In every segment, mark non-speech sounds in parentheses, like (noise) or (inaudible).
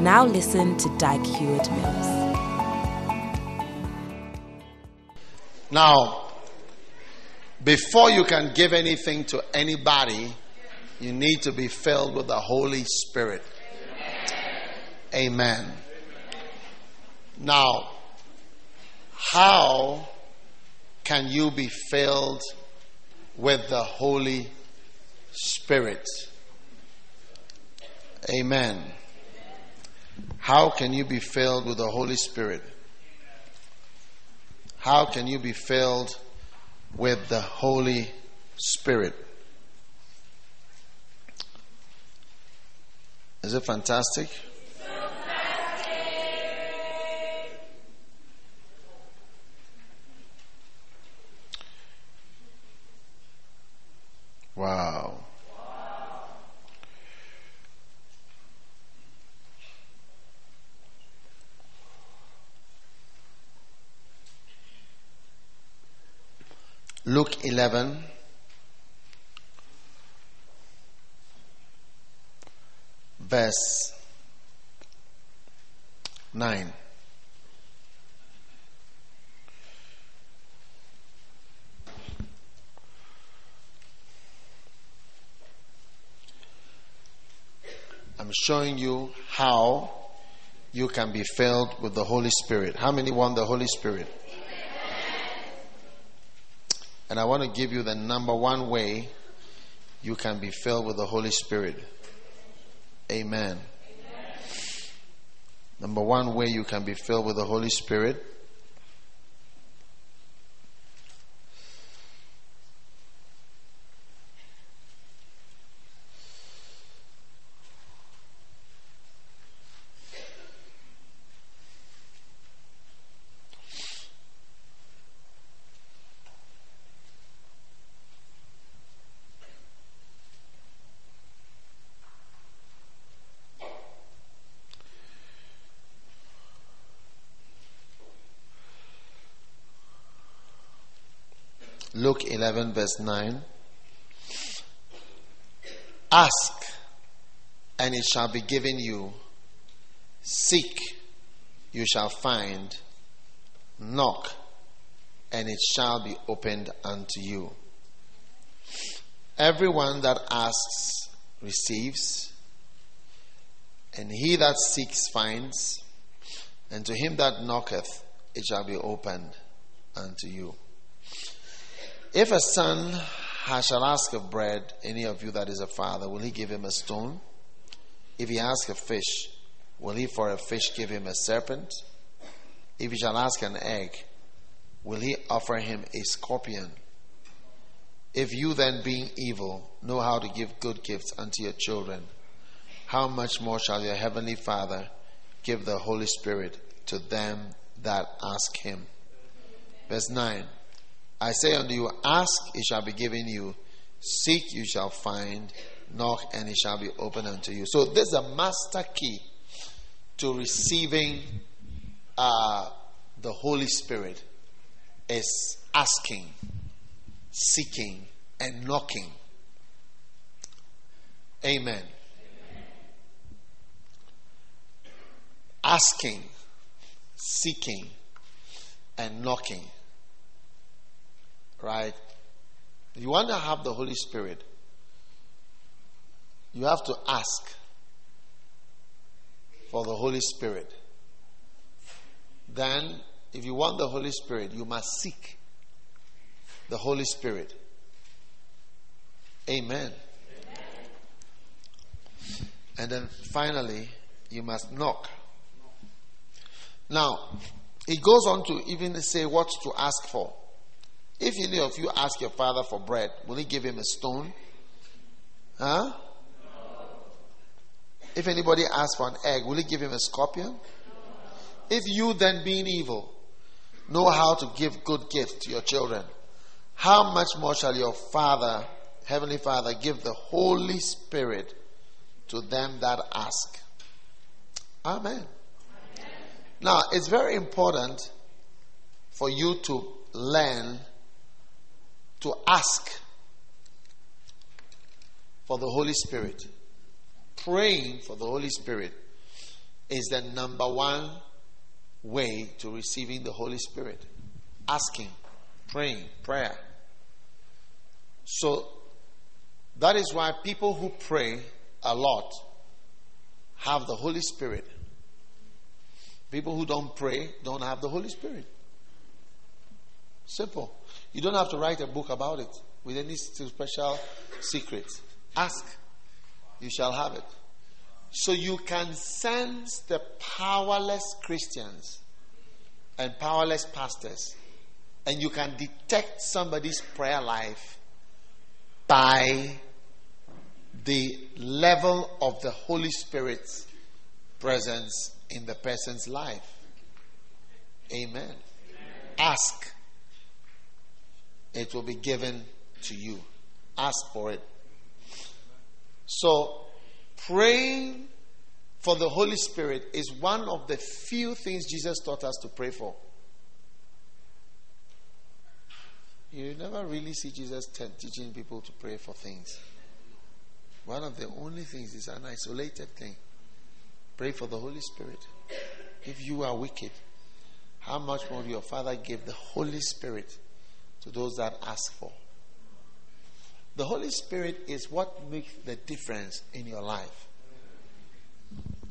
Now listen to Dag Heward Mills. Now, before you can give anything to anybody, you need to be filled with the Holy Spirit. Amen. Now, how can you be filled with the Holy Spirit? Amen. How can you be filled with the Holy Spirit? How can you be filled with the Holy Spirit? Is it fantastic? Wow. Luke 11. Verse 9. I'm showing you how you can be filled with the Holy Spirit. How many want the Holy Spirit? And I want to give you the number one way you can be filled with the Holy Spirit. Amen. Amen. Number one way you can be filled with the Holy Spirit Luke 11, verse 9. Ask, and it shall be given you. Seek, you shall find. Knock, and it shall be opened unto you. Everyone that asks receives, and he that seeks finds, and to him that knocketh it shall be opened unto you. If a son shall ask of bread, any of you that is a father, will he give him a stone? If he ask a fish, will he for a fish give him a serpent? If he shall ask an egg, will he offer him a scorpion? If you then, being evil, know how to give good gifts unto your children, how much more shall your heavenly Father give the Holy Spirit to them that ask him? Verse 9. I say unto you, ask, it shall be given you. Seek, you shall find. Knock, and it shall be opened unto you. So, this is a master key to receiving uh, the Holy Spirit is asking, seeking, and knocking. Amen. Amen. Asking, seeking, and knocking. Right? You want to have the Holy Spirit, you have to ask for the Holy Spirit. Then, if you want the Holy Spirit, you must seek the Holy Spirit. Amen. Amen. And then finally, you must knock. Now, it goes on to even say what to ask for. If any of you ask your father for bread, will he give him a stone? Huh? If anybody asks for an egg, will he give him a scorpion? If you then, being evil, know how to give good gifts to your children, how much more shall your Father, Heavenly Father, give the Holy Spirit to them that ask? Amen. Amen. Now, it's very important for you to learn to ask for the Holy Spirit. Praying for the Holy Spirit is the number one way to receiving the Holy Spirit. Asking, praying, prayer. So that is why people who pray a lot have the Holy Spirit. People who don't pray don't have the Holy Spirit. Simple. You don't have to write a book about it with any special secrets. Ask, you shall have it. So you can sense the powerless Christians and powerless pastors, and you can detect somebody's prayer life by the level of the Holy Spirit's presence in the person's life. Amen. Amen. Ask it will be given to you. Ask for it. So, praying for the Holy Spirit is one of the few things Jesus taught us to pray for. You never really see Jesus teaching people to pray for things. One of the only things is an isolated thing. Pray for the Holy Spirit. If you are wicked, how much more your Father gave the Holy Spirit to those that ask for. The Holy Spirit is what makes the difference in your life.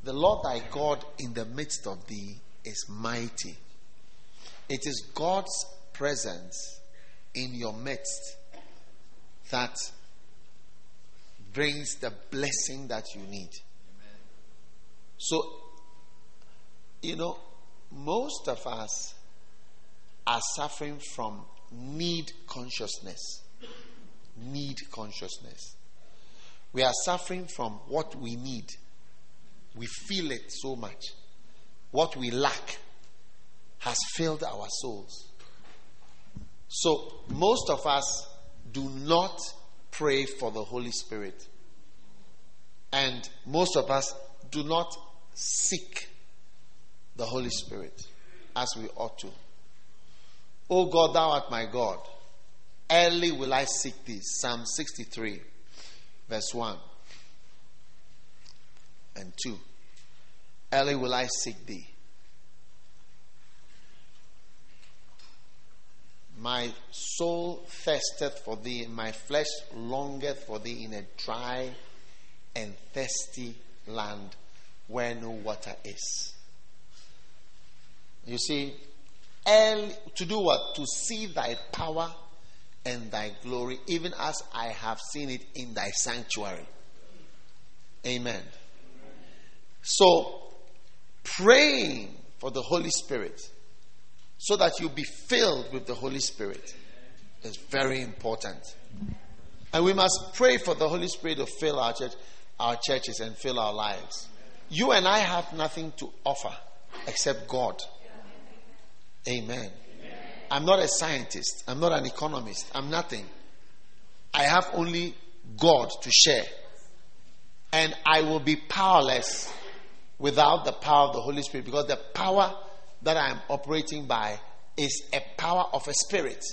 The Lord thy God in the midst of thee is mighty. It is God's presence in your midst that brings the blessing that you need. So, you know, most of us are suffering from need consciousness. Need consciousness. We are suffering from what we need. We feel it so much. What we lack has filled our souls. So, most of us do not pray for the Holy Spirit. And most of us do not seek the Holy Spirit as we ought to. O God, thou art my God. Early will I seek thee. Psalm 63, verse 1 and 2. Early will I seek thee. My soul thirsteth for thee, my flesh longeth for thee in a dry and thirsty land where no water is. You see, early, to do what? To see thy power and thy glory, even as I have seen it in thy sanctuary. Amen. So, praying for the Holy Spirit so that you be filled with the Holy Spirit is very important. And we must pray for the Holy Spirit to fill our church, our churches and fill our lives. You and I have nothing to offer except God. Amen. Amen. I'm not a scientist. I'm not an economist. I'm nothing. I have only God to share. And I will be powerless without the power of the Holy Spirit because the power that I am operating by is a power of a spirit.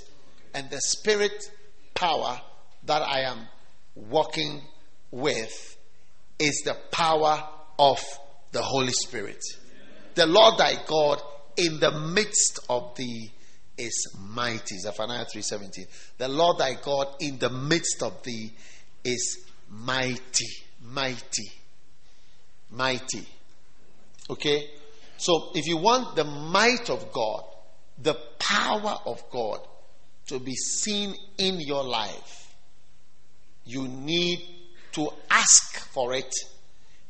And the spirit power that I am working with is the power of the Holy Spirit. The Lord thy God in the midst of thee is mighty. Zephaniah 3:17. The Lord thy God in the midst of thee is mighty, mighty, mighty. Okay? So if you want the might of God, the power of God to be seen in your life, you need to ask for it.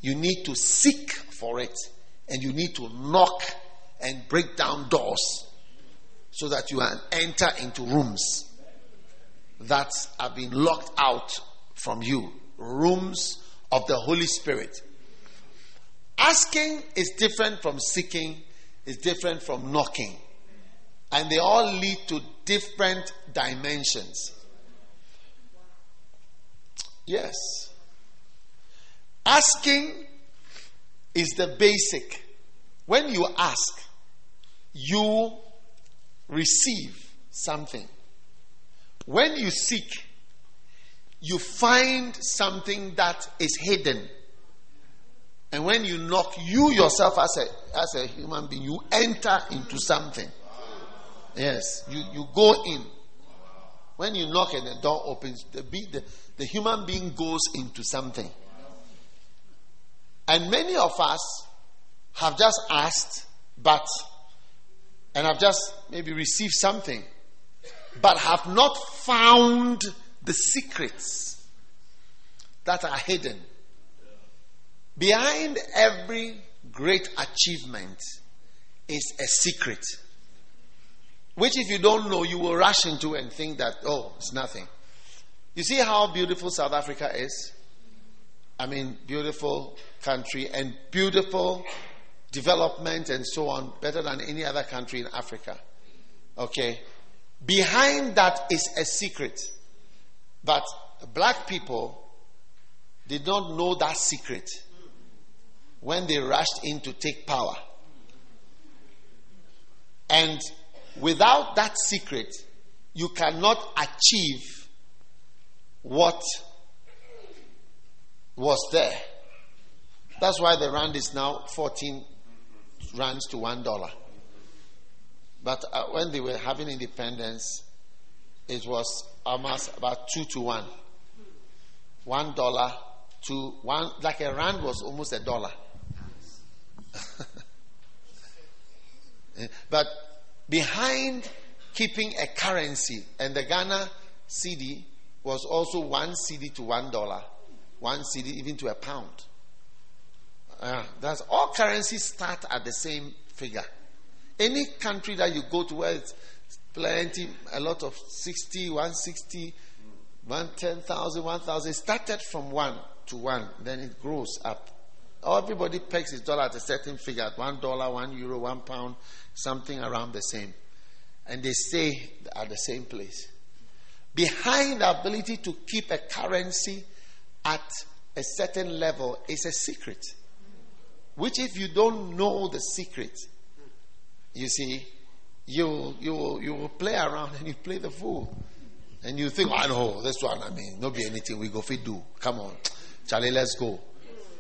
You need to seek for it. And you need to knock and break down doors so that you can enter into rooms that have been locked out from you. Rooms of the Holy Spirit. asking is different from seeking, is different from knocking. And they all lead to different dimensions. Yes. Asking is the basic. When you ask, you receive something. When you seek, you find something that is hidden. And when you knock, you yourself as a, as a human being, you enter into something. Yes, you, you go in. When you knock and the door opens, the, the, the human being goes into something. And many of us have just asked, but, and I've just maybe received something, but have not found the secrets that are hidden. Behind every great achievement is a secret. Which, if you don't know, you will rush into and think that, oh, it's nothing. You see how beautiful South Africa is? I mean, beautiful country and beautiful development and so on, better than any other country in Africa. Okay? Behind that is a secret. But black people did not know that secret when they rushed in to take power. And without that secret, you cannot achieve what was there. That's why the rand is now 14 rands to one dollar. But uh, when they were having independence, it was almost about two to one. One dollar to one, like a rand was almost a dollar. (laughs) but behind keeping a currency, and the Ghana cedi was also one cedi to one dollar, one cedi even to a pound. Uh, that's all currencies start at the same figure. Any country that you go to where it's plenty, a lot of 60, 160, 110,000, 1,000, started from one to one, then it grows up. Everybody pegs his dollar at a certain figure, one dollar, one euro, one pound, something around the same. And they stay at the same place. Behind the ability to keep a currency at a certain level is a secret. Which, if you don't know the secret, you see, you you you will play around and you play the fool, and you think, ah, oh, I know this one. I mean, not be anything we go fit do. Come on, Charlie, let's go.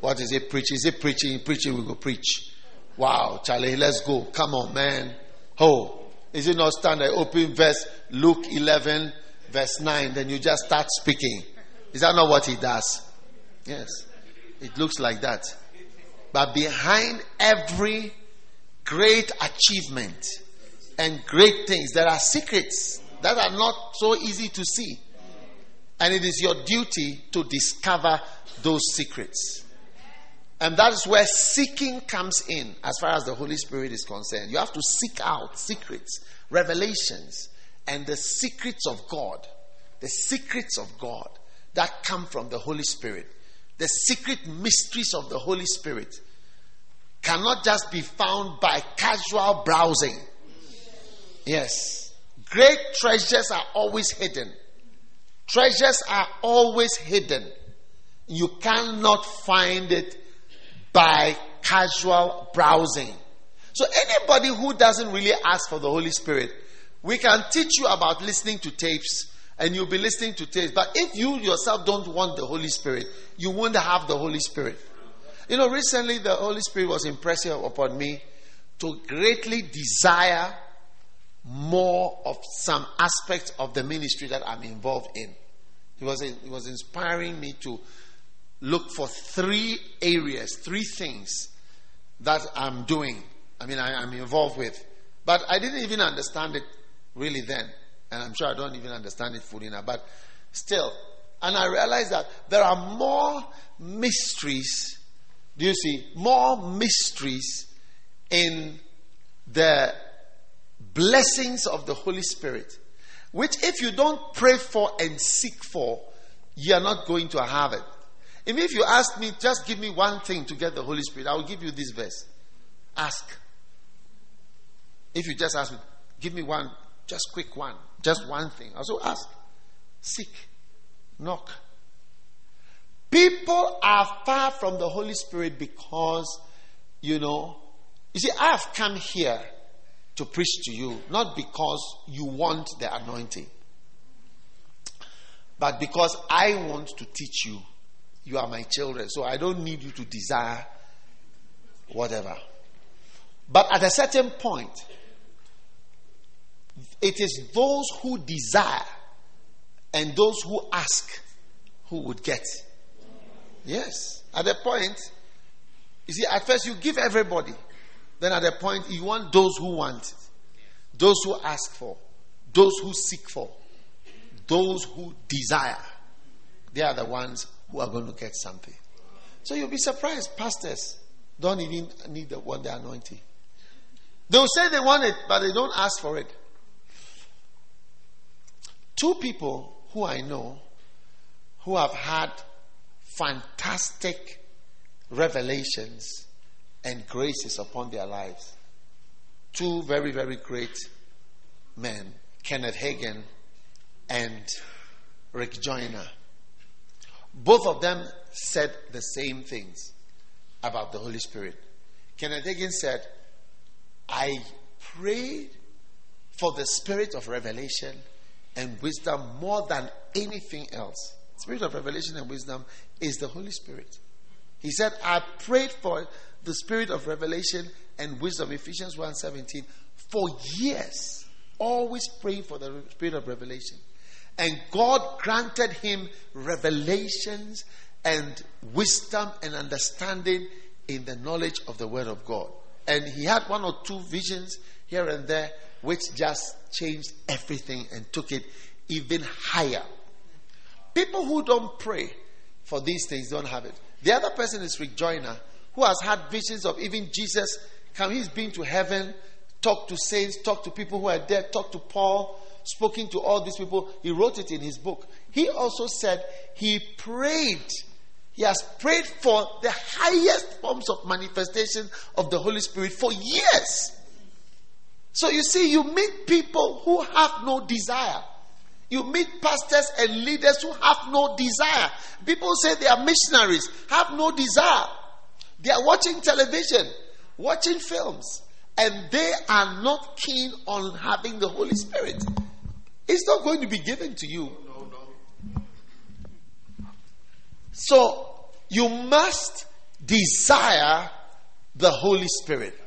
What is it preaching? Is it preaching? Preaching, we go preach. Wow, Charlie, let's go. Come on, man. Oh, is it not standard? Open verse Luke 11, verse 9. Then you just start speaking. Is that not what he does? Yes. It looks like that. But behind every great achievement and great things, there are secrets that are not so easy to see. And it is your duty to discover those secrets. And that is where seeking comes in as far as the Holy Spirit is concerned. You have to seek out secrets, revelations, and the secrets of God. The secrets of God that come from the Holy Spirit. The secret mysteries of the Holy Spirit cannot just be found by casual browsing. Yes. Great treasures are always hidden. Treasures are always hidden. You cannot find it by casual browsing. So, anybody who doesn't really ask for the Holy Spirit, we can teach you about listening to tapes and you'll be listening to tapes. But if you yourself don't want the Holy Spirit, you won't have the Holy Spirit. You know, recently the Holy Spirit was impressing upon me to greatly desire more of some aspects of the ministry that I'm involved in. He was, he was inspiring me to look for three areas, three things that I'm doing. I mean, I, am involved with. But I didn't even understand it really then. And I'm sure I don't even understand it fully now. But still. And I realized that there are more mysteries do you see? More mysteries in the blessings of the Holy Spirit, which if you don't pray for and seek for, you are not going to have it. Even if you ask me, just give me one thing to get the Holy Spirit, I will give you this verse. Ask. If you just ask me, give me one, just quick one, just one thing. Also ask. Seek. Knock. People are far from the Holy Spirit because, you know, you see, I have come here to preach to you, not because you want the anointing, but because I want to teach you you are my children, so I don't need you to desire whatever. But at a certain point, it is those who desire and those who ask who would get. Yes. At a point, you see, at first you give everybody. Then at a point, you want those who want, it, those who ask for, those who seek for, those who desire. They are the ones who are going to get something. So you'll be surprised. Pastors don't even need the, want the anointing. They'll say they want it, but they don't ask for it. Two people who I know who have had fantastic revelations and graces upon their lives. Two very, very great men, Kenneth Hagin and Rick Joyner. Both of them said the same things about the Holy Spirit. Kenneth Hagin said, I prayed for the spirit of revelation and wisdom more than anything else. Spirit of revelation and wisdom is the Holy Spirit. He said, I prayed for the spirit of revelation and wisdom, Ephesians 1:17, for years. Always praying for the spirit of revelation. And God granted him revelations and wisdom and understanding in the knowledge of the Word of God. And he had one or two visions here and there which just changed everything and took it even higher. People who don't pray for these things don't have it. The other person is Rick Joyner, who has had visions of even Jesus. Come, he's been to heaven, talked to saints, talked to people who are dead, talked to Paul, spoken to all these people. He wrote it in his book. He also said he prayed. He has prayed for the highest forms of manifestation of the Holy Spirit for years. So you see, you meet people who have no desire. You meet pastors and leaders who have no desire. People say they are missionaries, have no desire. They are watching television, watching films, and they are not keen on having the Holy Spirit. It's not going to be given to you. So you must desire the Holy Spirit.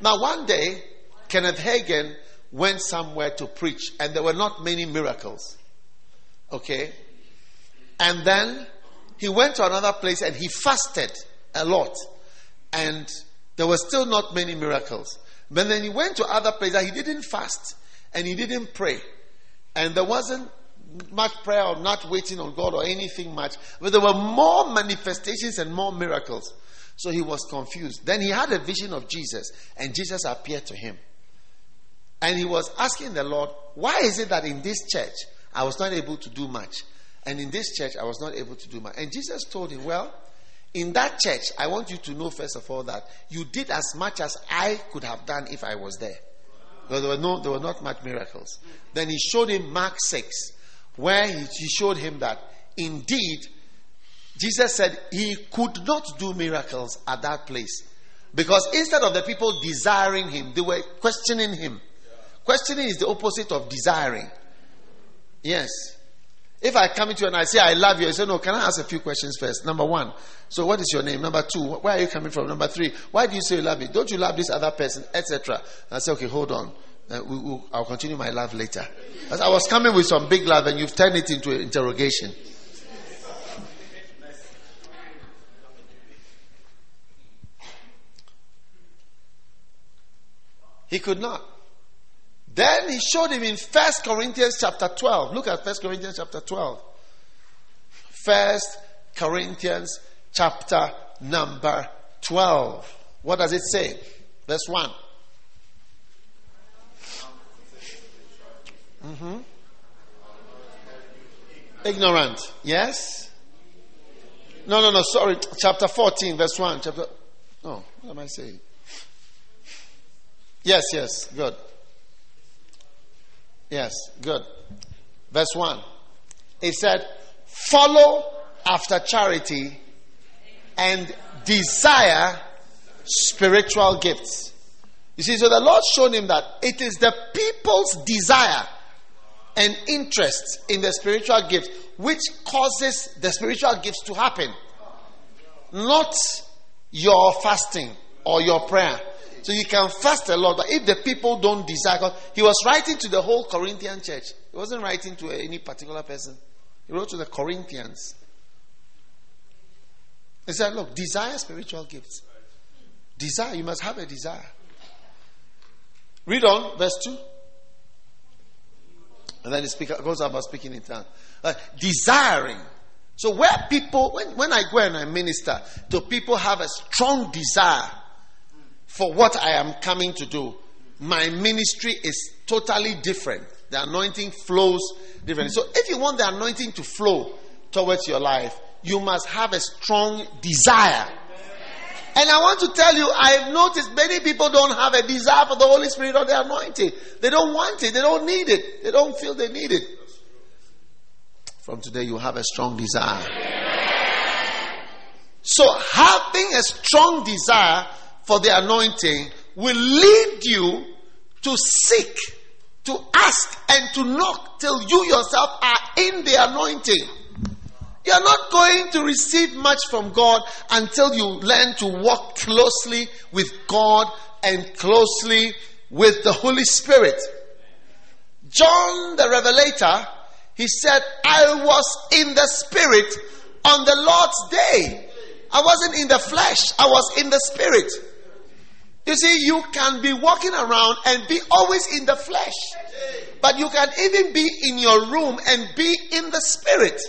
Now, one day, Kenneth Hagin went somewhere to preach, and there were not many miracles. Okay? And then he went to another place and he fasted a lot, and there were still not many miracles. But then he went to other places, he didn't fast and he didn't pray. And there wasn't much prayer or not waiting on God or anything much. But there were more manifestations and more miracles. So he was confused. Then he had a vision of Jesus, and Jesus appeared to him. And he was asking the Lord, Why is it that in this church I was not able to do much? And in this church I was not able to do much. And Jesus told him, Well, in that church, I want you to know, first of all, that you did as much as I could have done if I was there. Because there were, no, there were not much miracles. Then he showed him Mark 6, where he, he showed him that indeed Jesus said he could not do miracles at that place. Because instead of the people desiring him, they were questioning him. Questioning is the opposite of desiring. Yes. If I come to you and I say, I love you, I say, No, can I ask a few questions first? Number one, so what is your name? Number two, where are you coming from? Number three, why do you say you love me? Don't you love this other person? Etc. I say, Okay, hold on. Uh, we, we, I'll continue my love later. As I was coming with some big love and you've turned it into an interrogation. He could not. Then he showed him in First Corinthians chapter 12. Look at First Corinthians chapter 12. First Corinthians chapter number 12. What does it say? Verse 1. Mm-hmm. Ignorant. Yes? No, no, no, sorry. Chapter 14, verse 1. Chapter. No, what am I saying? Yes, yes, good. Yes, good. Verse 1. It said, Follow after charity and desire spiritual gifts. You see, so the Lord showed him that it is the people's desire and interest in the spiritual gifts which causes the spiritual gifts to happen, not your fasting or your prayer. So you can fast a lot, but if the people don't desire God, he was writing to the whole Corinthian church. He wasn't writing to any particular person. He wrote to the Corinthians. He said, Look, desire spiritual gifts. Desire, you must have a desire. Read on, verse 2. And then the speaker goes about speaking in tongues. Uh, desiring. So where people, when, when I go and I minister, do people have a strong desire for what I am coming to do? My ministry is totally different. The anointing flows differently. So if you want the anointing to flow towards your life, you must have a strong desire and I want to tell you, I've noticed many people don't have a desire for the Holy Spirit or the anointing. They don't want it. They don't need it. They don't feel they need it. From today, you have a strong desire. So, having a strong desire for the anointing will lead you to seek, to ask, and to knock till you yourself are in the anointing. You're not going to receive much from God until you learn to walk closely with God and closely with the Holy Spirit. John the Revelator, he said, I was in the Spirit on the Lord's day. I wasn't in the flesh, I was in the Spirit. You see, you can be walking around and be always in the flesh, but you can even be in your room and be in the Spirit.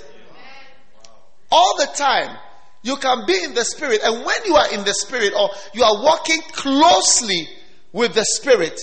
All the time. You can be in the spirit, and when you are in the spirit or you are walking closely with the spirit,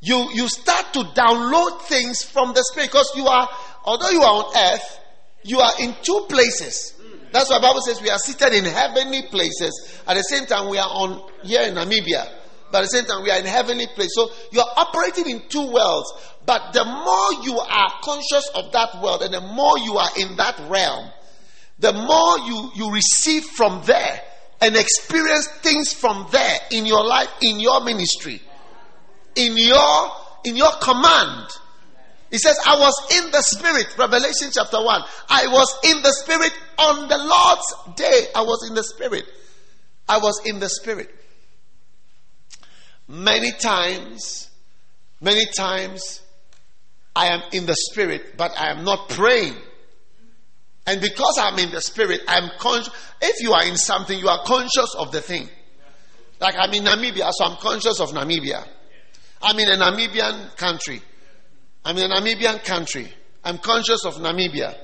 you, you start to download things from the spirit because you are, although you are on earth, you are in two places. That's why Bible says we are seated in heavenly places. At the same time, we are on here in Namibia. But at the same time, we are in heavenly place. So you are operating in two worlds. But the more you are conscious of that world and the more you are in that realm, the more you, you receive from there and experience things from there in your life, in your ministry, in your in your command. He says, I was in the spirit, Revelation chapter 1. I was in the spirit on the Lord's day. I was in the spirit. I was in the spirit. Many times, many times, I am in the spirit, but I am not praying. And because I'm in the spirit, I'm conscious. If you are in something, you are conscious of the thing. Like I'm in Namibia, so I'm conscious of Namibia. I'm in a Namibian country. I'm in a Namibian country. I'm conscious of Namibia.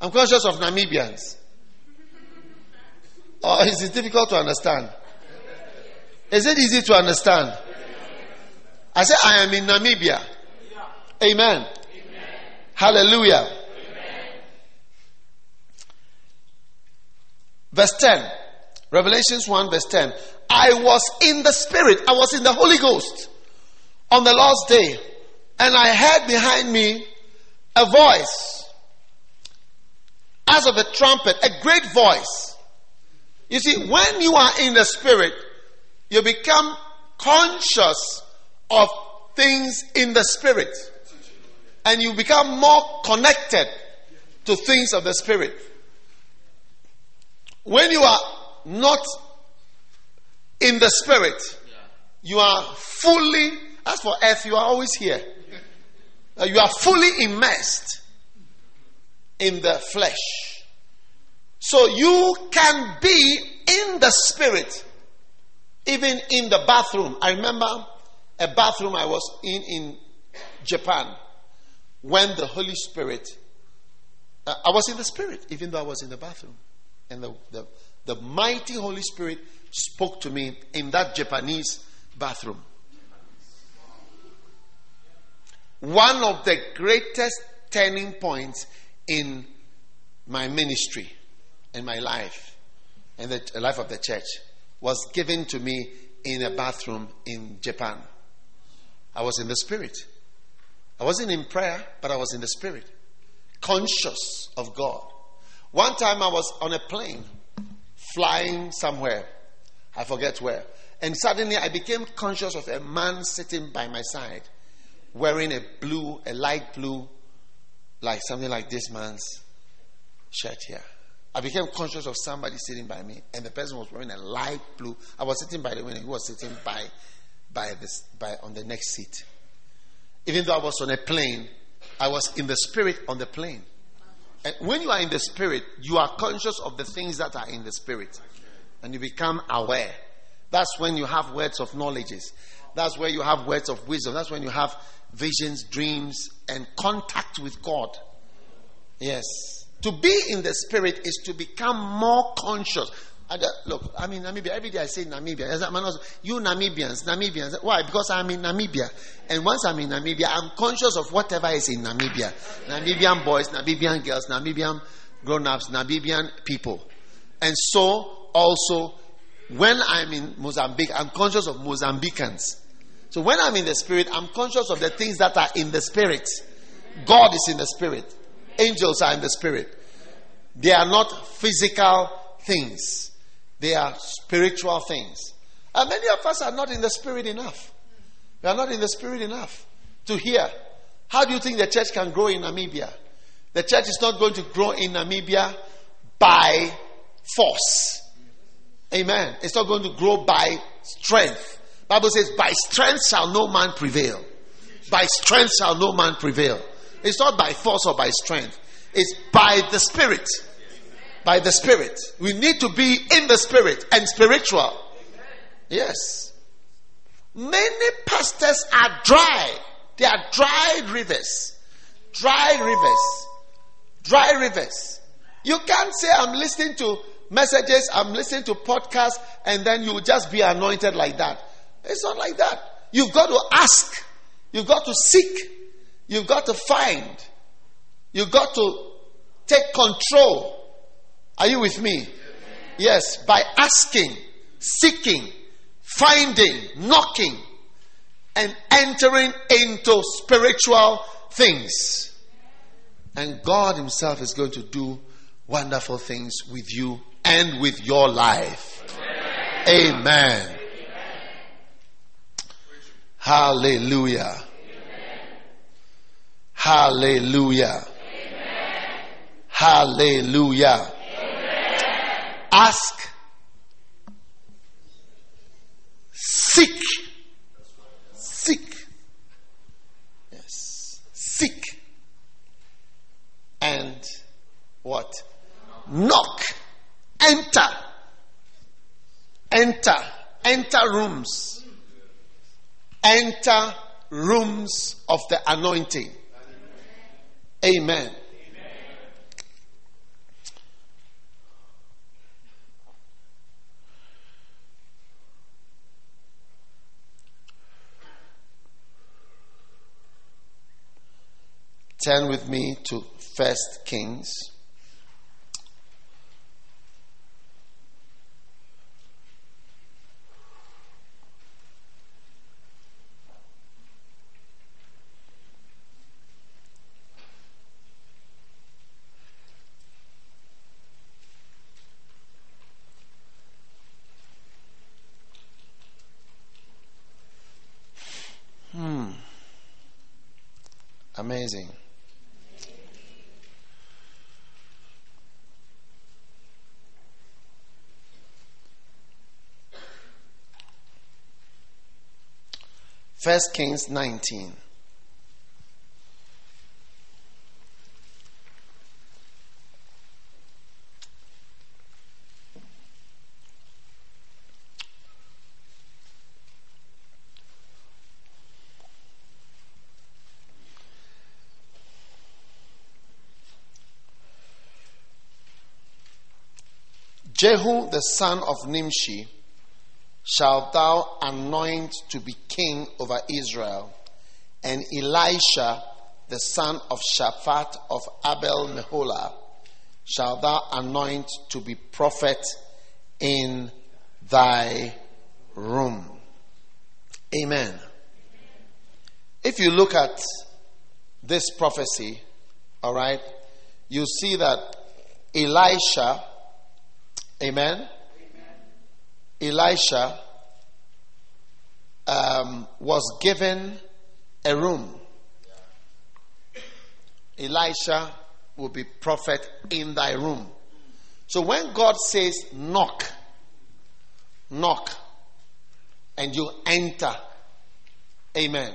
I'm conscious of Namibians. Or oh, (laughs) is it difficult to understand? Is it easy to understand? I say I am in Namibia. Amen. Amen. Hallelujah. Verse 10. Revelations 1, verse 10. I was in the Spirit, I was in the Holy Ghost on the last day, and I heard behind me a voice as of a trumpet, a great voice. You see, when you are in the Spirit, you become conscious of things in the Spirit, and you become more connected to things of the Spirit. When you are not in the spirit, you are fully, as for earth, you are always here. You are fully immersed in the flesh. So you can be in the spirit, even in the bathroom. I remember a bathroom I was in in Japan when the Holy Spirit, uh, I was in the spirit, even though I was in the bathroom. And the, the, the mighty Holy Spirit spoke to me in that Japanese bathroom. One of the greatest turning points in my ministry in my life, in the life of the church, was given to me in a bathroom in Japan. I was in the spirit. I wasn't in prayer, but I was in the spirit, conscious of God. One time I was on a plane flying somewhere, I forget where, and suddenly I became conscious of a man sitting by my side wearing a blue, a light blue, like something like this man's shirt here. I became conscious of somebody sitting by me, and the person was wearing a light blue. I was sitting by the window; he was sitting by, by this, by on the next seat. Even though I was on a plane, I was in the spirit on the plane. And when you are in the spirit, you are conscious of the things that are in the spirit, and you become aware. That's when you have words of knowledges. That's where you have words of wisdom. That's when you have visions, dreams, and contact with God. Yes. To be in the spirit is to become more conscious. I, look, I'm in Namibia. Every day I say Namibia. You Namibians, Namibians. Why? Because I'm in Namibia. And once I'm in Namibia, I'm conscious of whatever is in Namibia. Namibian boys, Namibian girls, Namibian grown ups, Namibian people. And so, also, when I'm in Mozambique, I'm conscious of Mozambicans. So when I'm in the spirit, I'm conscious of the things that are in the spirit. God is in the spirit. Angels are in the spirit. They are not physical things, they are spiritual things. And many of us are not in the spirit enough. We are not in the spirit enough to hear. How do you think the church can grow in Namibia? The church is not going to grow in Namibia by force. Amen. It's not going to grow by strength. Bible says, by strength shall no man prevail. By strength shall no man prevail. It's not by force or by strength. It's by the Spirit. By the Spirit. We need to be in the Spirit and spiritual. Yes. Many pastors are dry. They are dry rivers. Dry rivers. Dry rivers. You can't say, I'm listening to messages, I'm listening to podcasts, and then you just be anointed like that. It's not like that. You've got to ask. You've got to seek. You've got to find. You've got to take control. Are you with me? Yes, by asking, seeking, finding, knocking, and entering into spiritual things. And God Himself is going to do wonderful things with you and with your life. Amen. Hallelujah. Hallelujah. Hallelujah. Ask. Seek. Seek. Yes. Seek. And what? Knock. Enter. Enter. Enter rooms enter rooms of the anointing. Amen. Turn with me to First Kings. First Kings 19. Jehu the son of Nimshi shalt thou anoint to be king over Israel, and Elisha the son of Shaphat of Abel Meholah shalt thou anoint to be prophet in thy room. Amen. If you look at this prophecy, all right, you see that Elisha, amen, Elisha um, was given a room. Elisha will be prophet in thy room. So when God says knock, knock, and you enter, amen.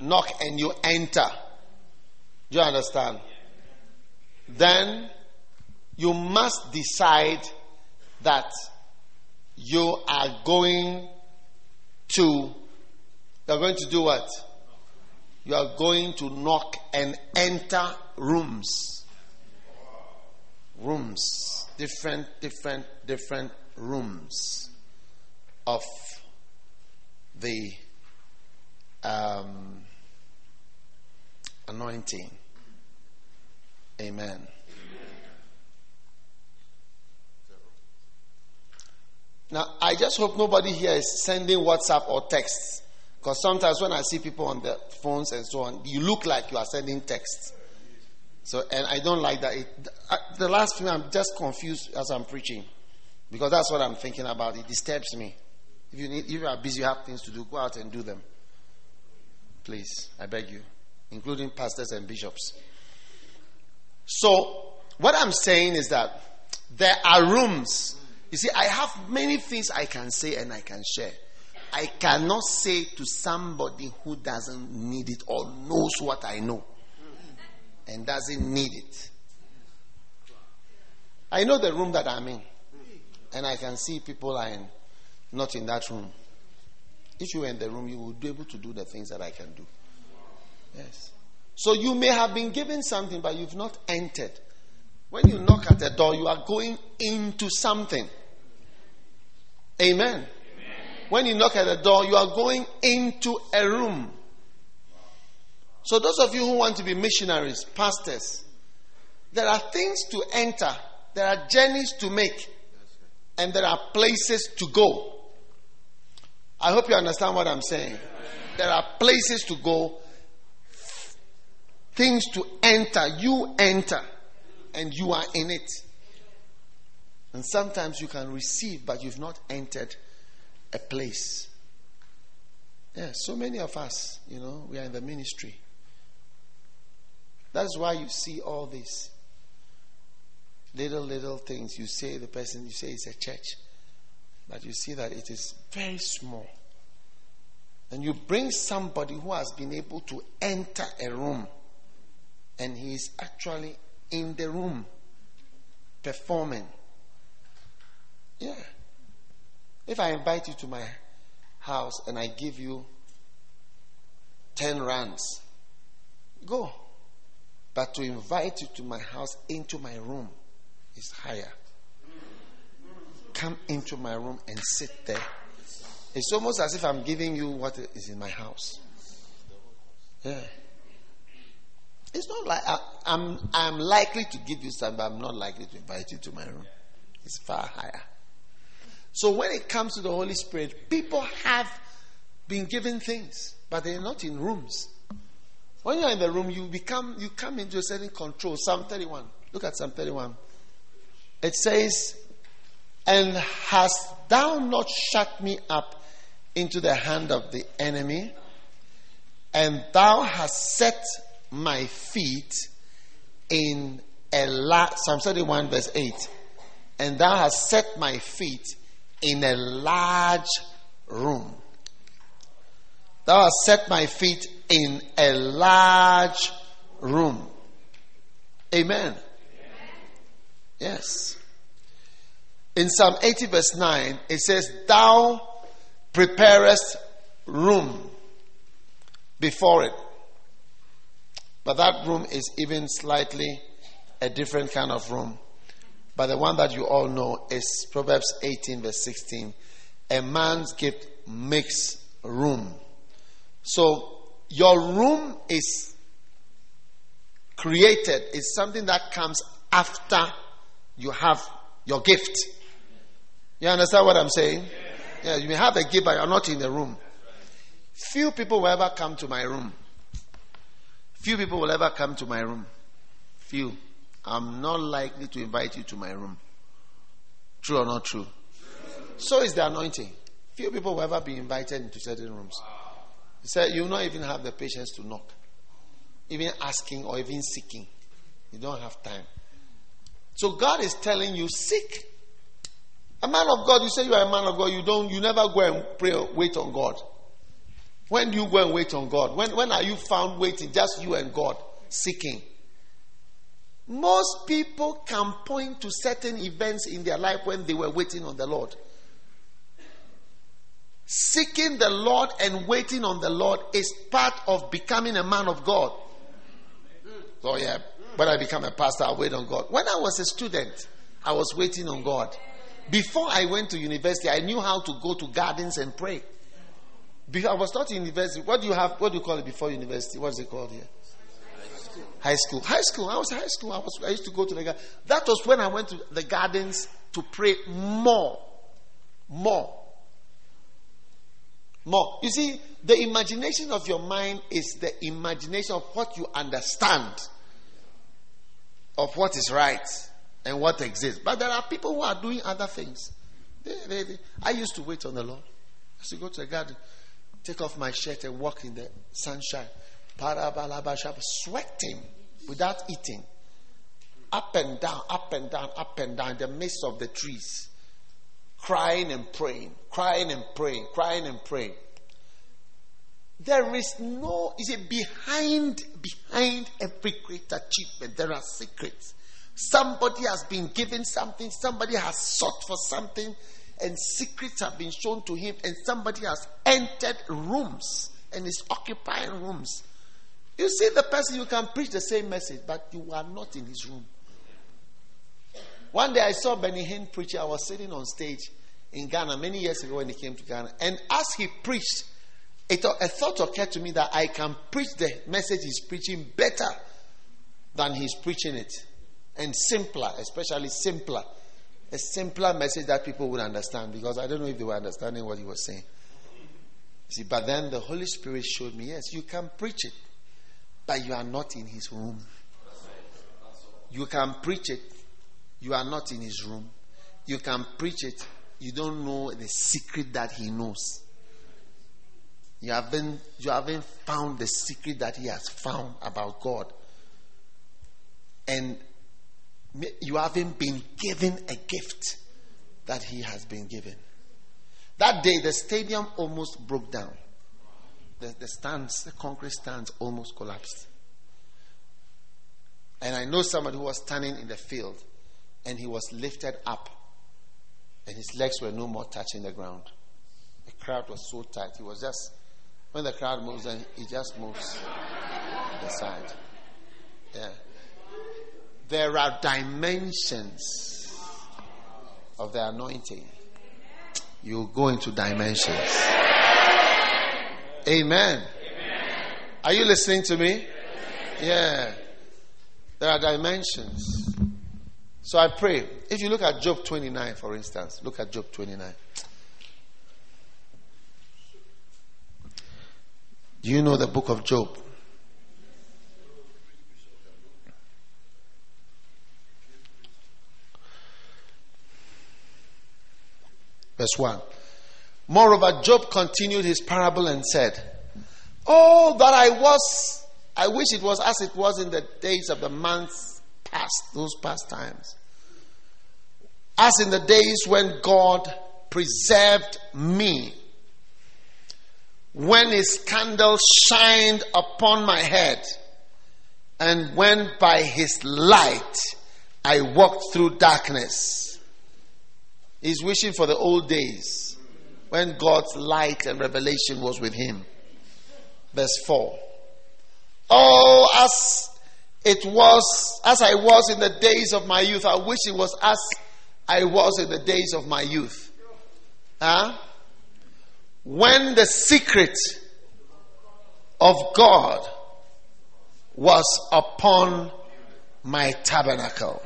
Knock and you enter. Do you understand? Then you must decide that you are going to you are going to do what? You are going to knock and enter rooms. Rooms. Different, different, different rooms of the um, anointing. Amen. Now, I just hope nobody here is sending WhatsApp or texts. Because sometimes when I see people on the phones and so on, you look like you are sending texts. So, and I don't like that. It, uh, the last few, I'm just confused as I'm preaching. Because that's what I'm thinking about. It disturbs me. If you, need, if you are busy, you have things to do, go out and do them. Please, I beg you. Including pastors and bishops. So, what I'm saying is that there are rooms you see, I have many things I can say and I can share. I cannot say to somebody who doesn't need it or knows what I know and doesn't need it. I know the room that I'm in, and I can see people are in, not in that room. If you were in the room, you would be able to do the things that I can do. Yes. So you may have been given something, but you've not entered. When you knock at the door, you are going into something. Amen. Amen. When you knock at the door, you are going into a room. So, those of you who want to be missionaries, pastors, there are things to enter, there are journeys to make, and there are places to go. I hope you understand what I'm saying. There are places to go, things to enter. You enter, and you are in it. And sometimes you can receive, but you've not entered a place. Yeah, so many of us, you know, we are in the ministry. That's why you see all these little, little things. You say the person, you say it's a church, but you see that it is very small. And you bring somebody who has been able to enter a room, and he is actually in the room performing. Yeah. If I invite you to my house and I give you 10 rands, go. But to invite you to my house into my room is higher. Come into my room and sit there. It's almost as if I'm giving you what is in my house. Yeah. It's not like I, am I'm, I'm likely to give you some, but I'm not likely to invite you to my room. It's far higher. So when it comes to the Holy Spirit, people have been given things, but they're not in rooms. When you're in the room, you become you come into a certain control. Psalm 31. Look at Psalm 31. It says, And hast thou not shut me up into the hand of the enemy? And thou hast set my feet in a la Psalm 31, verse 8. And thou hast set my feet in a large room. Thou hast set my feet in a large room. Amen. Amen. Yes. In Psalm 80, verse 9, it says, Thou preparest room before it. But that room is even slightly a different kind of room. But the one that you all know is Proverbs 18, verse 16. A man's gift makes room. So your room is created, is something that comes after You have your gift. You understand what I'm saying? Yeah, you may have a gift, but you're not in the room. Few people will ever come to my room. Few people will ever come to my room. Few. I'm not likely to invite you to my room. True or not true? So is the anointing. Few people will ever be invited into certain rooms. He said, You will not even have the patience to knock, even asking or even seeking. You don't have time. So God is telling you, seek. A man of God, you say you are a man of God, you don't, you never go and pray, wait on God. When do you go and wait on God? When, when are you found waiting, just you and God, seeking? Most people can point to certain events in their life when they were waiting on the Lord. Seeking the Lord and waiting on the Lord is part of becoming a man of God. So, yeah, when I become a pastor, I wait on God. When I was a student, I was waiting on God. Before I went to university, I knew how to go to gardens and pray. Before I was taught in university. What do you have? What do you call it before university? What is it called here? High school. High school. I was high school. I was. I used to go to the. Garden. That was when I went to the gardens to pray more, more, more. You see, the imagination of your mind is the imagination of what you understand of what is right and what exists. But there are people who are doing other things. They, they, they. I used to wait on the Lord. I used to go to the garden, take off my shirt and walk in the sunshine. Sweating without eating. Up and down, up and down, up and down in the midst of the trees. Crying and praying, crying and praying, crying and praying. There is no, is it behind behind every great achievement? There are secrets. Somebody has been given something, somebody has sought for something, and secrets have been shown to him, and somebody has entered rooms and is occupying rooms. You see, the person you can preach the same message, but you are not in his room. One day I saw Benny Hinn preaching. I was sitting on stage in Ghana many years ago when he came to Ghana, and as he preached, it, a thought occurred to me that I can preach the message he's preaching better than he's preaching it. And simpler, especially simpler. A simpler message that people would understand because I don't know if they were understanding what he was saying. See, but then the Holy Spirit showed me yes, you can preach it, but you are not in his room. You can preach it, you are not in his room. You can preach it, you don't know the secret that he knows. You haven't, you haven't found the secret that he has found about God. And you haven't been given a gift that he has been given. That day, the stadium almost broke down. The, the stands, the concrete stands almost collapsed. And I know somebody who was standing in the field and he was lifted up and his legs were no more touching the ground. The crowd was so tight. He was just when the crowd moves, then he just moves the side. Yeah. There are dimensions of the anointing. You go into dimensions. Amen. Amen. Are you listening to me? Yeah. There are dimensions. So I pray. If you look at Job 29, for instance, look at Job 29. Do you know the book of Job? Verse 1. Moreover, Job continued his parable and said, Oh, that I was, I wish it was as it was in the days of the months past, those past times. As in the days when God preserved me when his candle shined upon my head, and when by his light I walked through darkness. He's wishing for the old days when God's light and revelation was with him. Verse 4. Oh, as it was, as I was in the days of my youth, I wish it was as I was in the days of my youth. Huh? when the secret of God was upon my tabernacle.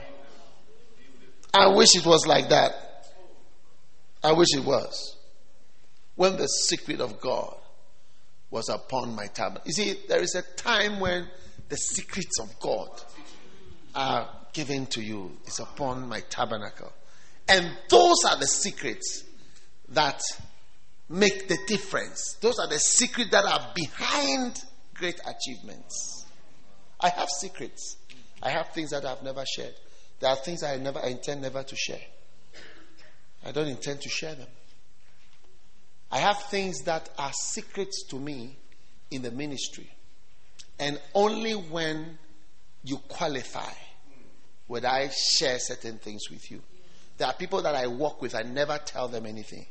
I wish it was like that. I wish it was. When the secret of God was upon my tabernacle. You see, there is a time when the secrets of God are given to you. It's upon my tabernacle. And those are the secrets that make the difference. Those are the secrets that are behind great achievements. I have secrets. I have things that I've never shared. There are things I never I intend never to share. I don't intend to share them. I have things that are secrets to me in the ministry. And only when you qualify would I share certain things with you. There are people that I work with, I never tell them anything.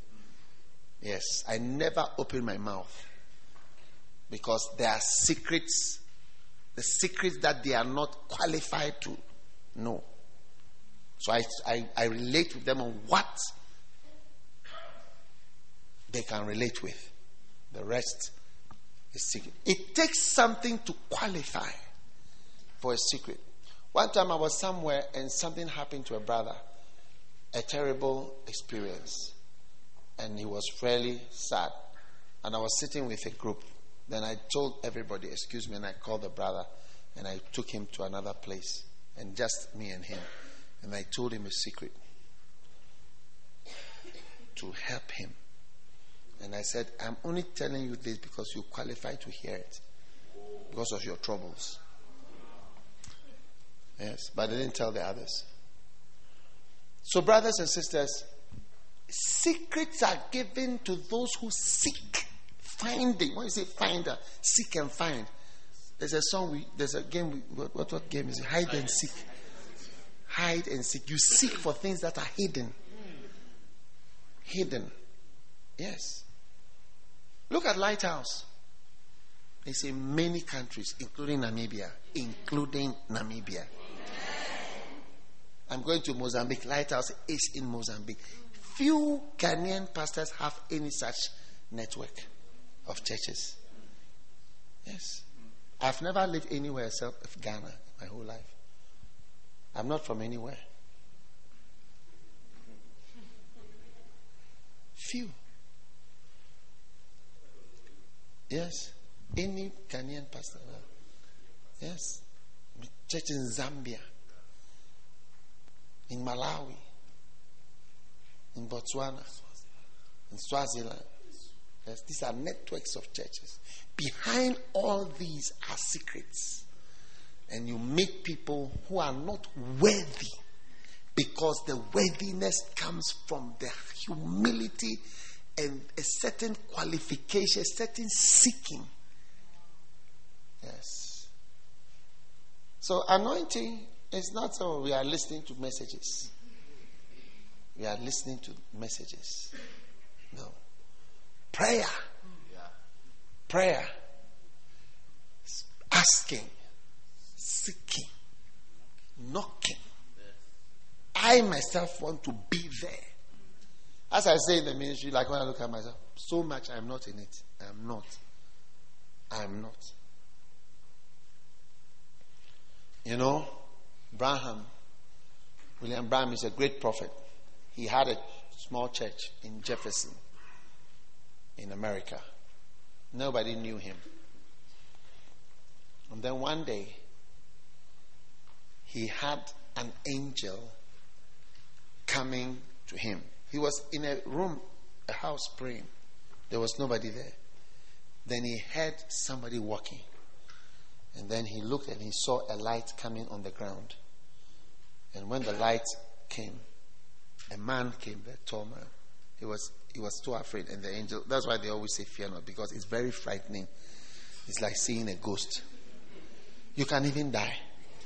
Yes, I never open my mouth because there are secrets, the secrets that they are not qualified to know. So I, I, I relate with them on what they can relate with. The rest is secret. It takes something to qualify for a secret. One time I was somewhere and something happened to a brother, a terrible experience, and he was fairly sad. And I was sitting with a group. Then I told everybody, excuse me, and I called the brother and I took him to another place, and just me and him. And I told him a secret to help him. And I said, I'm only telling you this because you qualify to hear it because of your troubles. Yes, but I didn't tell the others. So, brothers and sisters, secrets are given to those who seek. Finding. When you say finder, seek and find. There's a song, we, there's a game, we, what, what, what game is it? Hide and seek. Hide and seek. You seek for things that are hidden. Hidden. Yes. Look at Lighthouse. It's in many countries, including Namibia. Including Namibia. I'm going to Mozambique. Lighthouse is in Mozambique. Few Ghanaian pastors have any such network of churches. Yes. I've never lived anywhere except Ghana my whole life. I'm not from anywhere. Few. Yes. Any Ghanaian pastor. Yes. Church in Zambia in Malawi, in Botswana, in Swaziland. Yes, these are networks of churches. Behind all these are secrets. And you meet people who are not worthy because the worthiness comes from the humility and a certain qualification, a certain seeking. Yes. So, anointing is not so we are listening to messages. We are listening to messages. No. Prayer. Prayer. Asking. Seeking. Knocking. I myself want to be there. As I say in the ministry, like when I look at myself, so much I'm not in it. I'm not. I'm not. You know, Branham, William Branham is a great prophet. He had a small church in Jefferson, in America. Nobody knew him. And then one day, he had an angel coming to him. He was in a room, a house praying. There was nobody there. Then he heard somebody walking. And then he looked and he saw a light coming on the ground. And when the light came, a man came, a tall man. He was he was too afraid, and the angel. That's why they always say fear not, because it's very frightening. It's like seeing a ghost. You can even die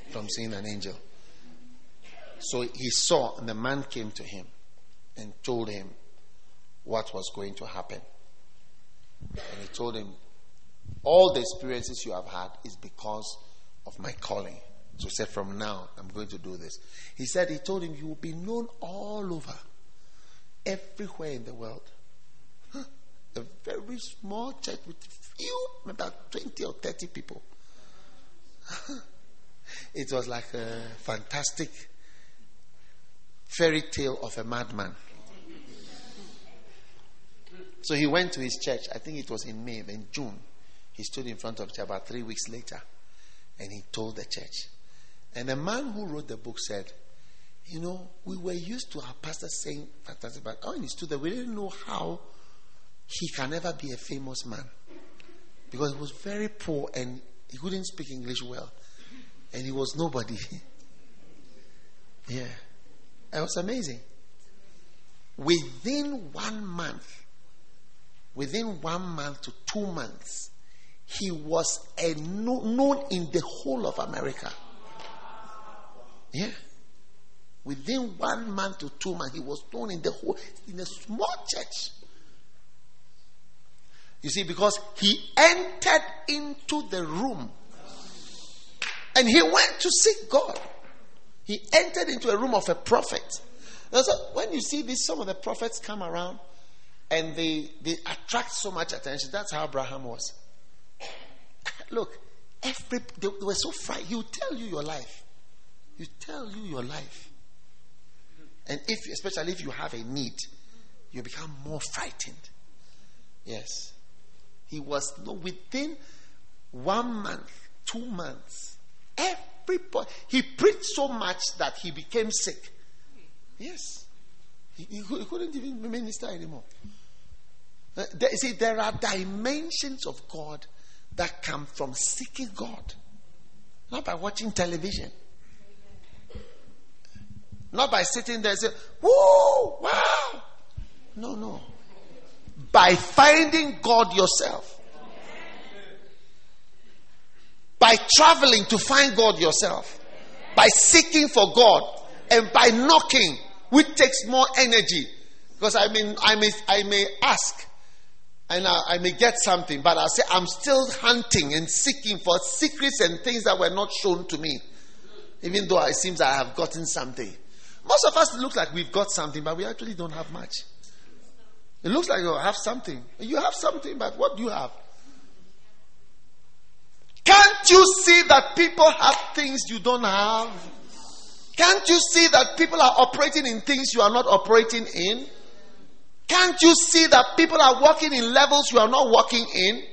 from seeing an angel. So he saw, and the man came to him and told him what was going to happen. And he told him, All the experiences you have had is because of my calling. So he said, From now, I'm going to do this. He said, He told him, You will be known all over, everywhere in the world. A very small church with few, about 20 or 30 people. (laughs) it was like a fantastic fairy tale of a madman. So he went to his church. I think it was in May. Then June, he stood in front of church about three weeks later, and he told the church. And the man who wrote the book said, "You know, we were used to our pastor saying fantastic, but when he stood there, we didn't know how he can ever be a famous man because he was very poor and he couldn't speak English well, and he was nobody. (laughs) yeah, it was amazing. Within one month, within one month to two months, he was a no, known in the whole of America. Yeah. Within one month to two months, he was known in the whole, in a small church. You see, because he entered into the room and he went to seek God. He entered into a room of a prophet. So when you see this, some of the prophets come around and they, they attract so much attention. That's how Branham was. (coughs) Look, every they, they were so frightened. He would tell you your life. He You tell you your life. And if especially if you have a need, you become more frightened. Yes. He was no within one month, two months. Everybody he preached so much that he became sick. Yes. He, he, couldn't even minister anymore. Uh, there, see, there are dimensions of God that come from seeking God, not by watching television, not by sitting there and saying, "Whoa, wow." No, no. By finding God yourself, by traveling to find God yourself, by seeking for God, and by knocking, which takes more energy. Because I mean, I may, I may ask, and I, I, may get something, but I say I'm still hunting and seeking for secrets and things that were not shown to me, even though it seems I have gotten something. Most of us look like we've got something, but we actually don't have much. It looks like you have something. You have something, but what do you have? Can't you see that people have things you don't have? Can't you see that people are operating in things you are not operating in? Can't you see that people are working in levels you are not working in?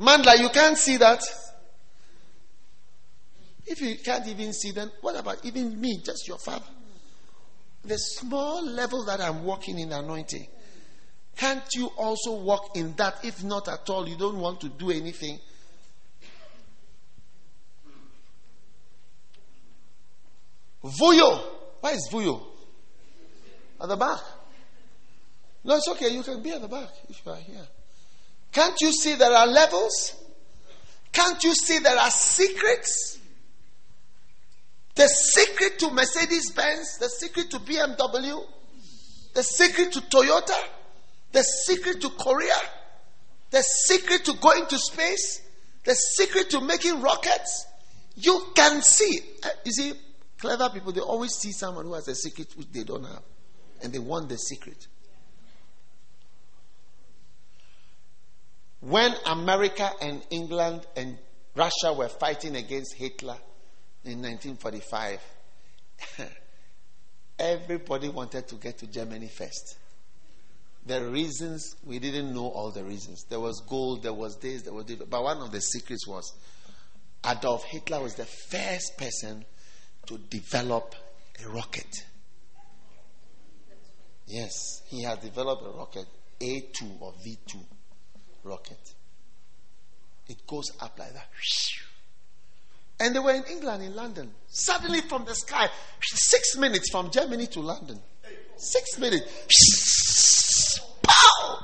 Mandla, you can't see that. If you can't even see, then what about even me, just your father? The small level that I'm working in anointing. Can't you also walk in that? If not at all, you don't want to do anything. Vuyo. Where is Vuyo? At the back. No, it's okay. You can be at the back if you are here. Can't you see there are levels? Can't you see there are secrets? The secret to Mercedes Benz, the secret to BMW, the secret to Toyota, the secret to Korea, the secret to going to space, the secret to making rockets. You can see. Uh, you see, clever people, they always see someone who has a secret which they don't have, and they want the secret. When America and England and Russia were fighting against Hitler in 1945, (laughs) everybody wanted to get to Germany first. The reasons, we didn't know all the reasons. There was gold, there was this, there was this. But one of the secrets was Adolf Hitler was the first person to develop a rocket. Yes, he had developed a rocket, A2 or V2 rocket. It goes up like that. And they were in England, in London. Suddenly from the sky, six minutes from Germany to London. Six minutes. Pow!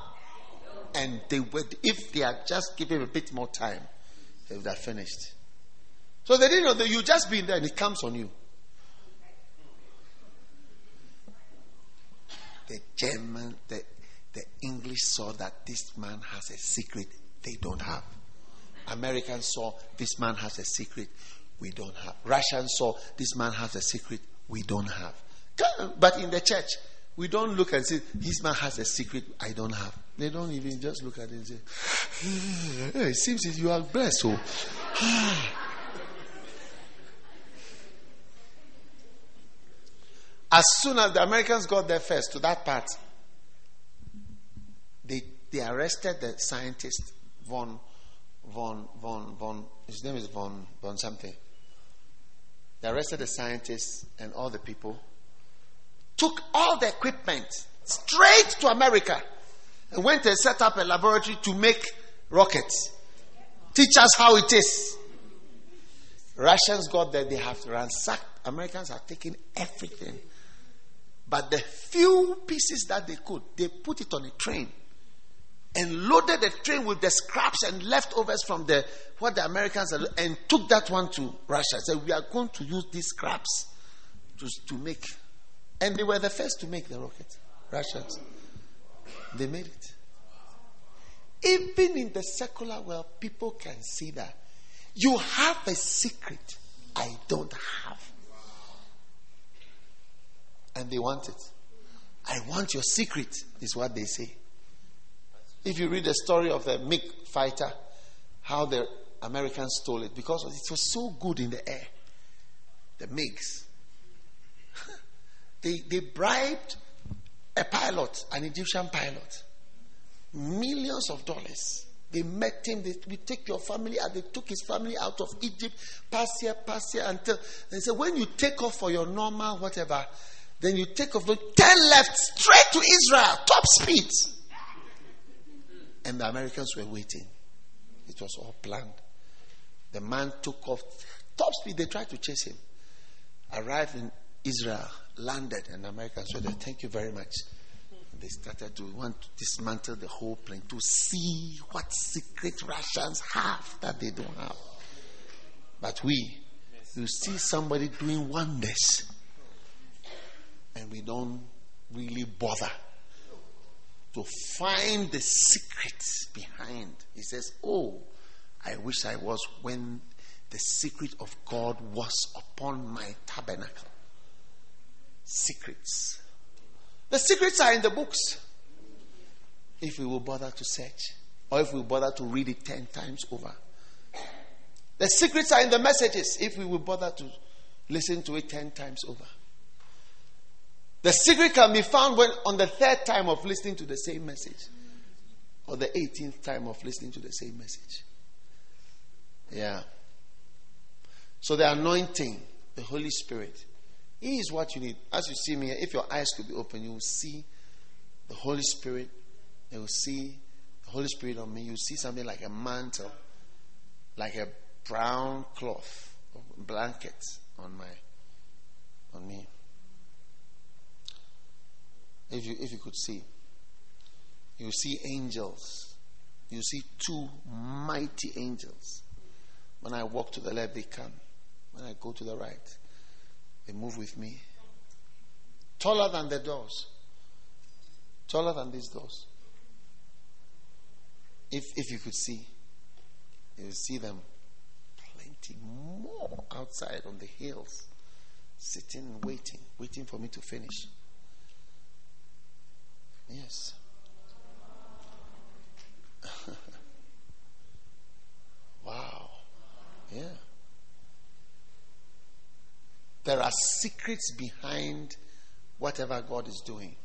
And they would, if they had just given a bit more time, they would have finished. So they didn't know that you just been there and it comes on you. The German, the the English saw that this man has a secret they don't have. Americans saw this man has a secret we don't have. Russians saw this man has a secret we don't have. But in the church, we don't look and say, This man has a secret I don't have. They don't even just look at it and say, It seems you are blessed. Oh. So, (sighs) ah. As soon as the Americans got there first to that part, they, they arrested the scientist von von von von his name is von von something. They arrested the scientists and all the people, took all the equipment straight to America, and went and set up a laboratory to make rockets. Teach us how it is. Russians got there, they have ransacked. Americans are taking everything. But the few pieces that they could, they put it on a train and loaded the train with the scraps and leftovers from the what the Americans and took that one to Russia. Said we are going to use these scraps to, to make, and they were the first to make the rocket. Russians, they made it. Even in the secular world, people can see that you have a secret I don't have, and they want it. I want your secret, is what they say. If you read the story of the MiG fighter, how the Americans stole it, because it was so good in the air. The MiGs. (laughs) they, they bribed a pilot, an Egyptian pilot, millions of dollars. They met him. They we take your family out. They took his family out of Egypt, pass here, pass here until they said, when you take off for your normal whatever, then you take off, turn left straight to Israel, top speed. And the Americans were waiting. It was all planned. The man took off top speed. They tried to chase him. Arrived in Israel, landed, and Americans said, Thank you very much. They started to want to dismantle the whole plane to see what secret Russians have that they don't have. But we, you see somebody doing wonders, and we don't really bother to find the secrets behind. He says, Oh, I wish I was when the secret of God was upon my tabernacle. Secrets. The secrets are in the books. If we will bother to search, or if we bother to read it 10 times over. The secrets are in the messages, if we will bother to listen to it 10 times over. The secret can be found when on the third time of listening to the same message, or the 18th time of listening to the same message. Yeah. So the anointing, the Holy Spirit, is what you need. As you see me, if your eyes could be open, you will see the Holy Spirit. You will see the Holy Spirit on me. You will see something like a mantle, like a brown cloth, blanket on my, on me. If you, if you could see, you see angels. You see two mighty angels. When I walk to the left, they come. When I go to the right, they move with me. Taller than the doors. Taller than these doors. If, if you could see, you see them plenty more outside on the hills, sitting, waiting, waiting for me to finish. Yes. (laughs) wow. Yeah. There are secrets behind whatever God is doing.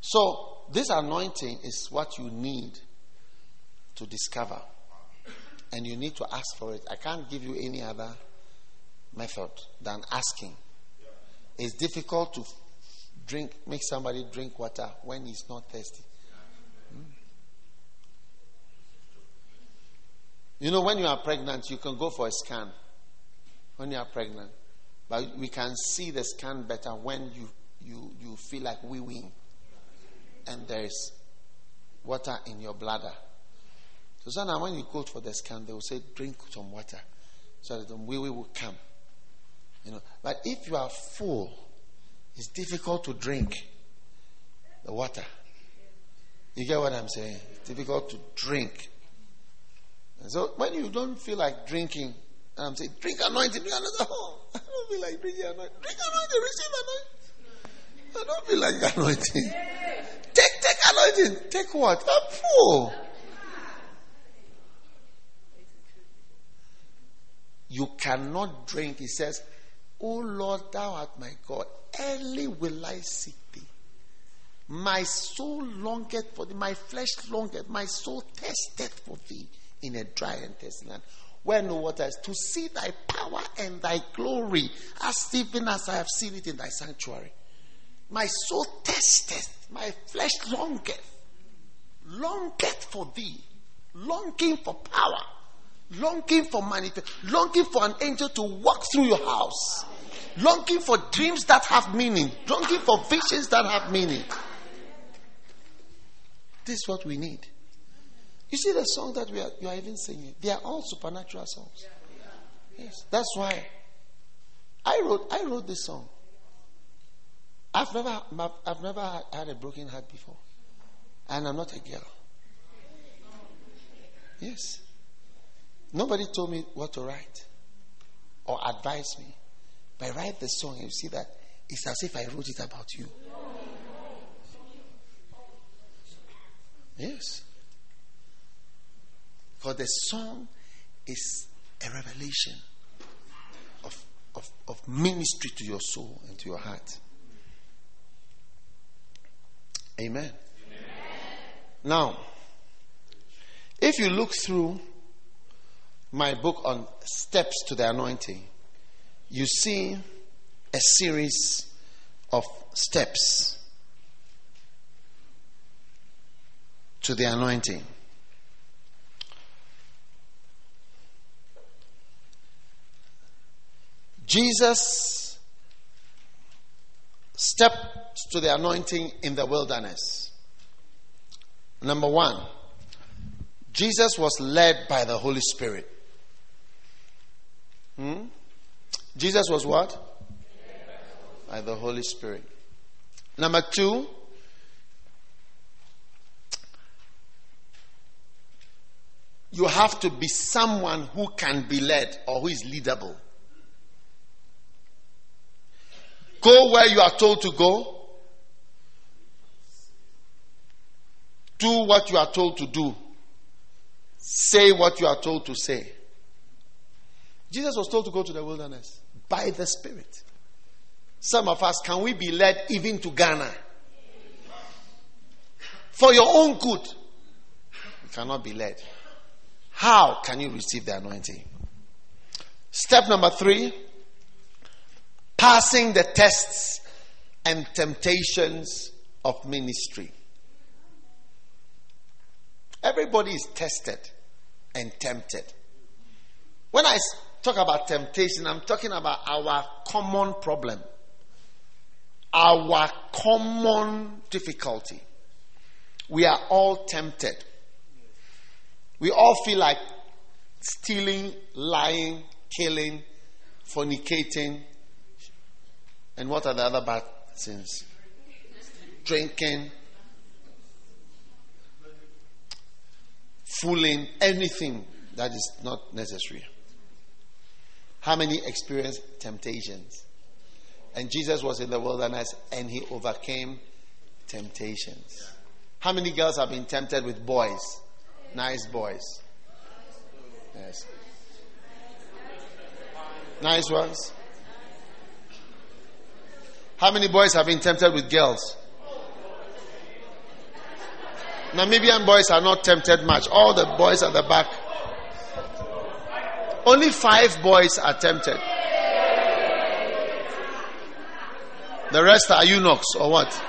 So, this anointing is what you need to discover. And you need to ask for it. I can't give you any other method than asking. It's difficult to drink, make somebody drink water when he's not thirsty. Hmm? You know, when you are pregnant, you can go for a scan. When you are pregnant, but we can see the scan better when you you you feel like wee wee, and there is water in your bladder. So now, when you go for the scan, they will say drink some water, so that the wee will come. You know, but if you are full it's difficult to drink the water. You get what I'm saying? It's difficult to drink. And so when you don't feel like drinking, I'm saying, drink anointing, drink anointing. Oh, I don't feel like drinking anointing. Drink anointing, receive anointing. I don't feel like (laughs) anointing. Take, take anointing. Take what? I'm full. You cannot drink, he says, O Lord, thou art my God. Early will I seek thee. My soul longeth for thee, my flesh longeth, my soul thirsteth for thee in a dry and thirsty land. Where no water is, to see thy power and thy glory, as even as I have seen it in thy sanctuary. My soul thirsteth, my flesh longeth, longeth for thee, longing for power, longing for manifest, longing for an angel to walk through your house, longing for dreams that have meaning, longing for visions that have meaning. This is what we need. You see the song that we are, you are even singing, they are all supernatural songs. Yes, that's why I wrote I wrote this song. I've never, I've never had a broken heart before. And I'm not a girl. Yes. Nobody told me what to write or advise me. But I write the song and you see that it's as if I wrote it about you. Yes. Because the song is a revelation of, of, of ministry to your soul and to your heart. Amen. Amen. Now, if you look through my book on steps to the anointing, you see a series of steps to the anointing. Jesus stepped to the anointing in the wilderness. Number one, Jesus was led by the Holy Spirit. Hmm? Jesus was what? By the Holy Spirit. Number two, you have to be someone who can be led or who is leadable. Go where you are told to go. Do what you are told to do. Say what you are told to say. Jesus was told to go to the wilderness by the Spirit. Some of us, can we be led even to Ghana? For your own good. You cannot be led. How can you receive the anointing? Step number three passing the tests and temptations of ministry. Everybody is tested and tempted. When I talk about temptation, I'm talking about our common problem, our common difficulty. We are all tempted. We all feel like stealing, lying, killing, fornicating, and what are the other bad sins? Drinking, fooling, anything that is not necessary. How many experienced temptations? And Jesus was in the wilderness and he overcame temptations. How many girls have been tempted with boys? Nice boys. Yes. Nice ones. How many boys have been tempted with girls? Namibian boys are not tempted much. All the boys at the back. Only five boys are tempted. The rest are eunuchs or what?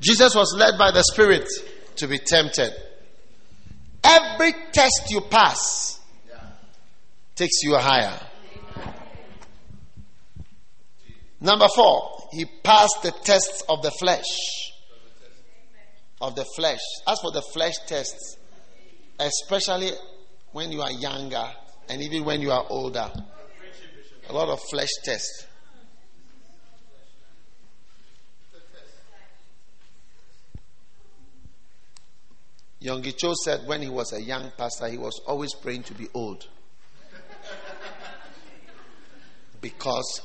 Jesus was led by the Spirit to be tempted. Every test you pass takes you higher. Number four, he passed the tests of the flesh. Of the flesh. As for the flesh tests, especially when you are younger and even when you are older, a lot of flesh tests. Yonggi Cho said when he was a young pastor, he was always praying to be old. because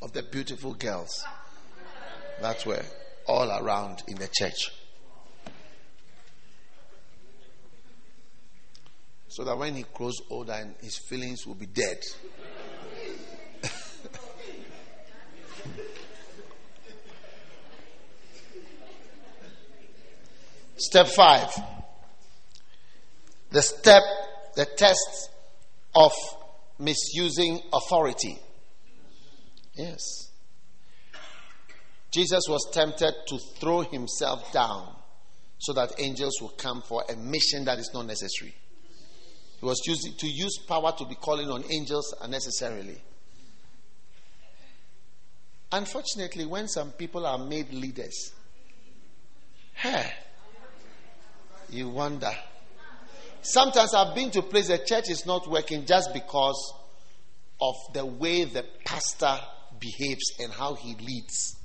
of the beautiful girls that were all around in the church. So that when he grows older and his feelings will be dead. (laughs) Step five. The step, the test of misusing authority. Yes. Jesus was tempted to throw himself down so that angels will come for a mission that is not necessary. He was using to use power to be calling on angels unnecessarily. Unfortunately, when some people are made leaders, hey, you wonder. Sometimes I've been to places place the church is not working just because of the way the pastor behaves and how he leads.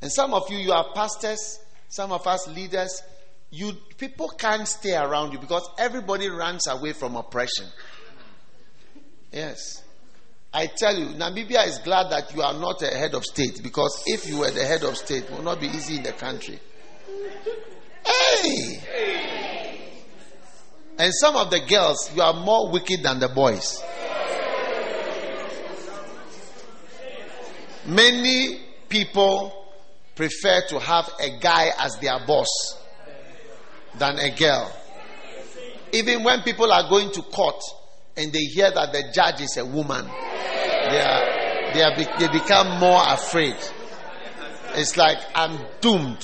And some of you, you are pastors, some of us leaders, you people can't stay around you because everybody runs away from oppression. Yes. I tell you, Namibia is glad that you are not a head of state because if you were the head of state, it will not be easy in the country. Hey! And some of the girls, you are more wicked than the boys. Many people prefer to have a guy as their boss than a girl. Even when people are going to court and they hear that the judge is a woman, they, are, they, are, they become more afraid. It's like, I'm doomed.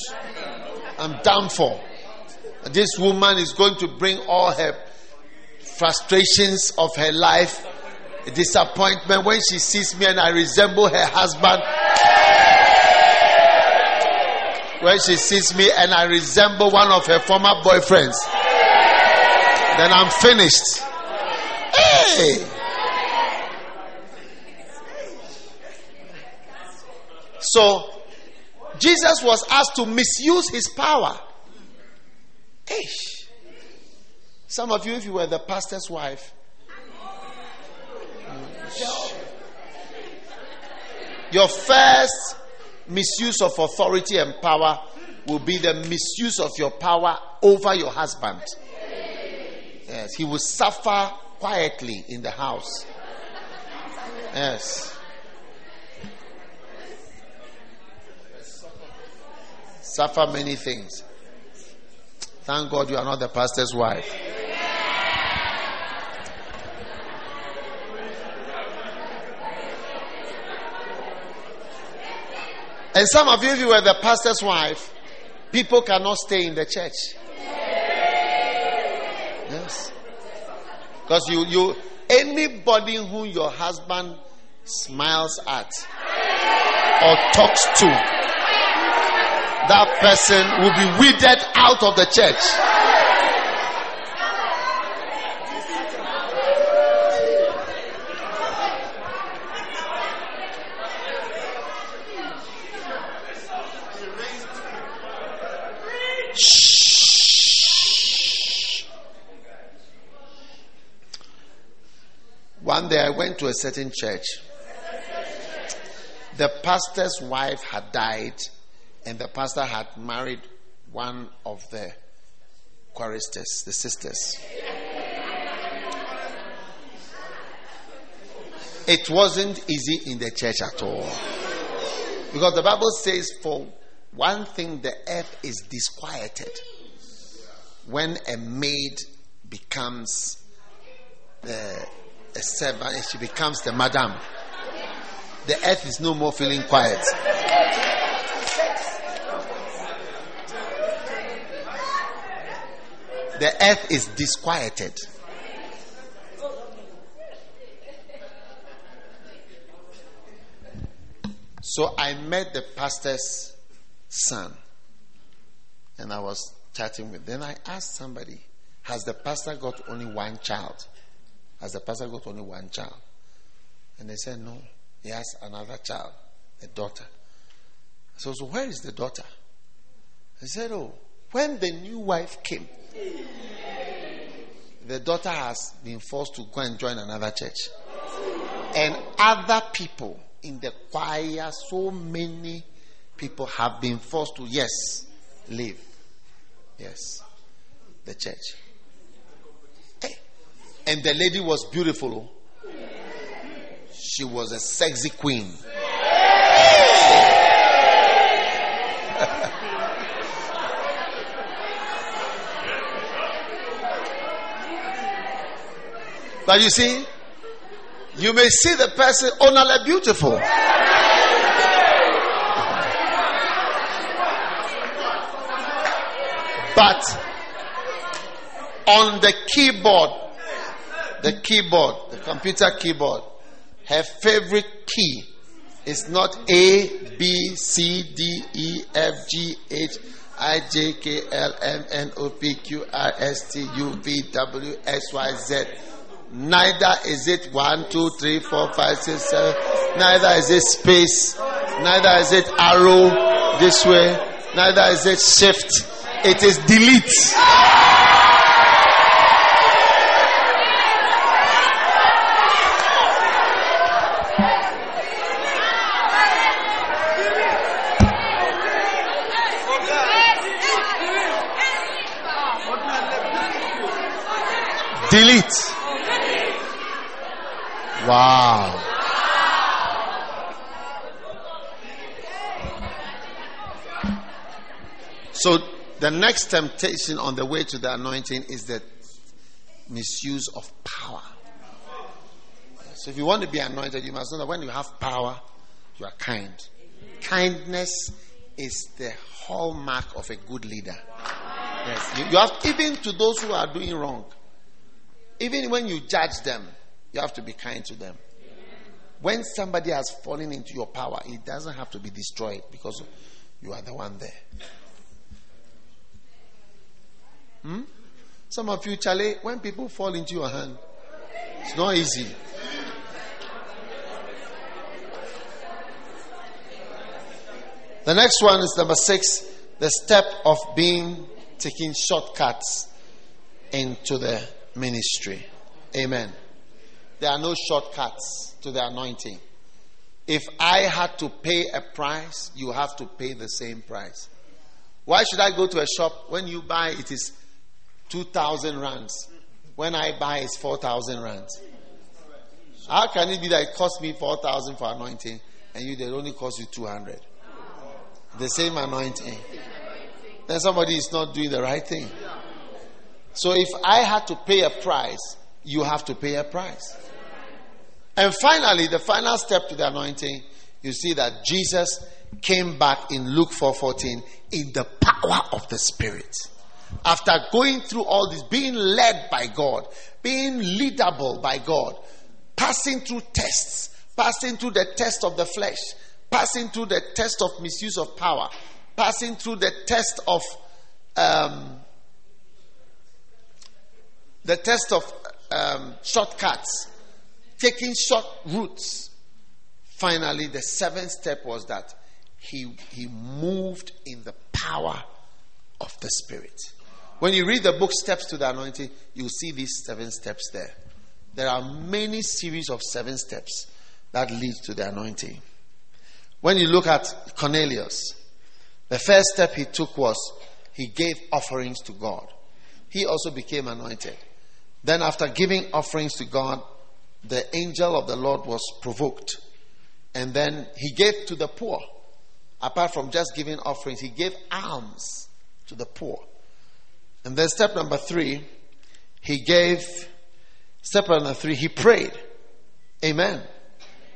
I'm done for. This woman is going to bring all her frustrations of her life, disappointment when she sees me and I resemble her husband. When she sees me and I resemble one of her former boyfriends, then I'm finished. Hey! So, Jesus was asked to misuse his power. Ish. Some of you, if you were the pastor's wife, your first misuse of authority and power will be the misuse of your power over your husband. Yes, he will suffer quietly in the house. Yes. Suffer many things. Thank God you are not the pastor's wife. And some of you, if you were the pastor's wife, people cannot stay in the church. Yes. Because you, you, anybody who your husband smiles at or talks to, that person will be weeded out of the church. One day I went to a certain church. The pastor's wife had died and the pastor had married one of the choristers, the sisters. It wasn't easy in the church at all. Because the Bible says, for one thing, the earth is disquieted when a maid becomes the, a servant, she becomes the madam. The earth is no more feeling quiet. the earth is disquieted. So I met the pastor's son and I was chatting with then I asked somebody, Has the pastor got only one child? Has the pastor got only one child? And they said, No, he has another child, a daughter. So, so where is the daughter? I said, Oh, when the new wife came, the daughter has been forced to go and join another church. And other people in the choir, so many people have been forced to, yes, leave. Yes, the church. And the lady was beautiful. She was a sexy queen. (laughs) but you see, you may see the person only beautiful. But on the keyboard, the keyboard, the computer keyboard, her favorite key is not A, B, C, D, E, F, G, H, I, J, K, L, M, N, O, P, Q, R, S, T, U, V, W, X, Y, Z. Neither is it one, two, three, four, five, six, seven. Neither is it space. Neither is it arrow this way. Neither is it shift it is delete. Delete. Wow. So the next temptation on the way to the anointing is the misuse of power. So if you want to be anointed, you must know that when you have power, you are kind. Kindness is the hallmark of a good leader. Yes. You, you have even to those who are doing wrong. Even when you judge them, you have to be kind to them. When somebody has fallen into your power, it doesn't have to be destroyed because you are the one there. Hmm? Some of you, Charlie, when people fall into your hand, it's not easy. The next one is number six the step of being taking shortcuts into the ministry. Amen. There are no shortcuts to the anointing. If I had to pay a price, you have to pay the same price. Why should I go to a shop when you buy it is 2,000 rands. When I buy, it's 4,000 rands. How can it be that it costs me 4,000 for anointing and you, they only cost you 200? The same anointing. Then somebody is not doing the right thing. So if I had to pay a price, you have to pay a price. And finally, the final step to the anointing, you see that Jesus came back in Luke 4:14 in the power of the Spirit after going through all this, being led by God, being leadable by God, passing through tests, passing through the test of the flesh, passing through the test of misuse of power, passing through the test of um, the test of um, shortcuts, taking short routes. Finally, the seventh step was that he, he moved in the power of the Spirit. When you read the book Steps to the Anointing, you'll see these seven steps there. There are many series of seven steps that lead to the anointing. When you look at Cornelius, the first step he took was he gave offerings to God. He also became anointed. Then, after giving offerings to God, the angel of the Lord was provoked. And then he gave to the poor. Apart from just giving offerings, he gave alms to the poor. And then step number three, he gave, step number three, he prayed. Amen.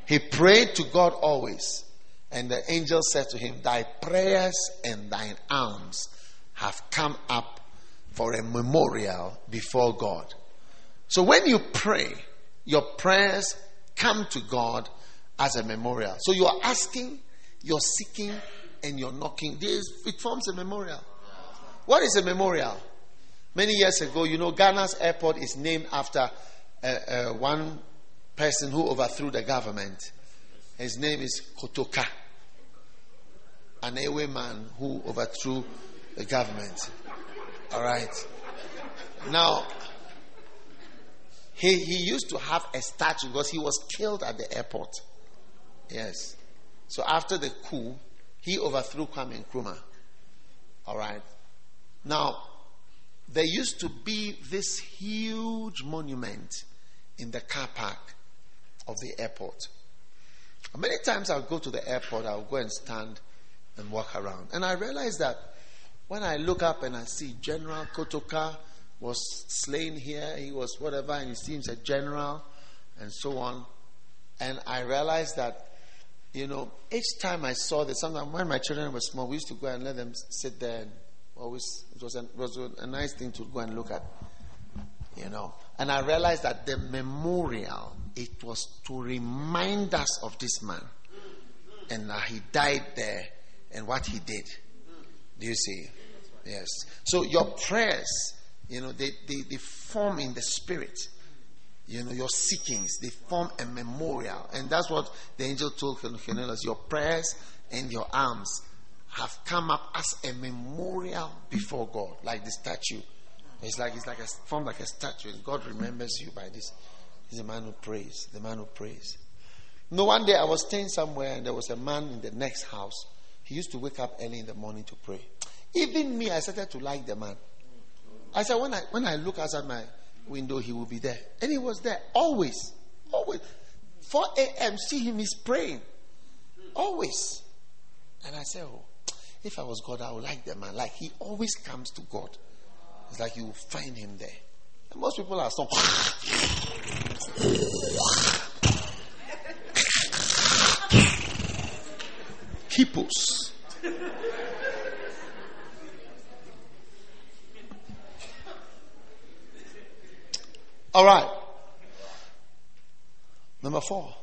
He prayed to God always. And the angel said to him, Thy prayers and thine alms have come up for a memorial before God. So when you pray, your prayers come to God as a memorial. So you are asking, you're seeking, and you're knocking. This, It forms a memorial. What is a memorial? Many years ago, you know, Ghana's airport is named after uh, uh, one person who overthrew the government. His name is Kotoka, an Ewe man who overthrew the government. All right. Now, he, he used to have a statue because he was killed at the airport. Yes. So after the coup, he overthrew Kwame Nkrumah. All right. Now, there used to be this huge monument in the car park of the airport. Many times I'll go to the airport, I'll go and stand and walk around. And I realize that when I look up and I see General Kotoka was slain here, he was whatever, and he seems a general, and so on. And I realized that, you know, each time I saw this, sometimes when my children were small, we used to go and let them sit there and always, it was, a, it was a nice thing to go and look at, you know. And I realized that the memorial, it was to remind us of this man and that he died there and what he did. Do you see? Yes. So your prayers, you know, they, they, they form in the spirit. You know, your seekings, they form a memorial. And that's what the angel told Cornelius. Your prayers and your alms have come up as a memorial before God, like the statue. It's like it's like a form like a statue, God remembers you by this. He's a man who prays, the man who prays. no, one day I was staying somewhere and there was a man in the next house. He used to wake up early in the morning to pray. Even me, I started to like the man. I said, when I when I look outside my window, he will be there. And he was there always. Always. 4 a.m. See him, he's praying. Always. And I said, Oh, if I was God, I would like the man. Like he always comes to God. It's like you find him there. And most people are so (laughs) hippos. All right. Number four,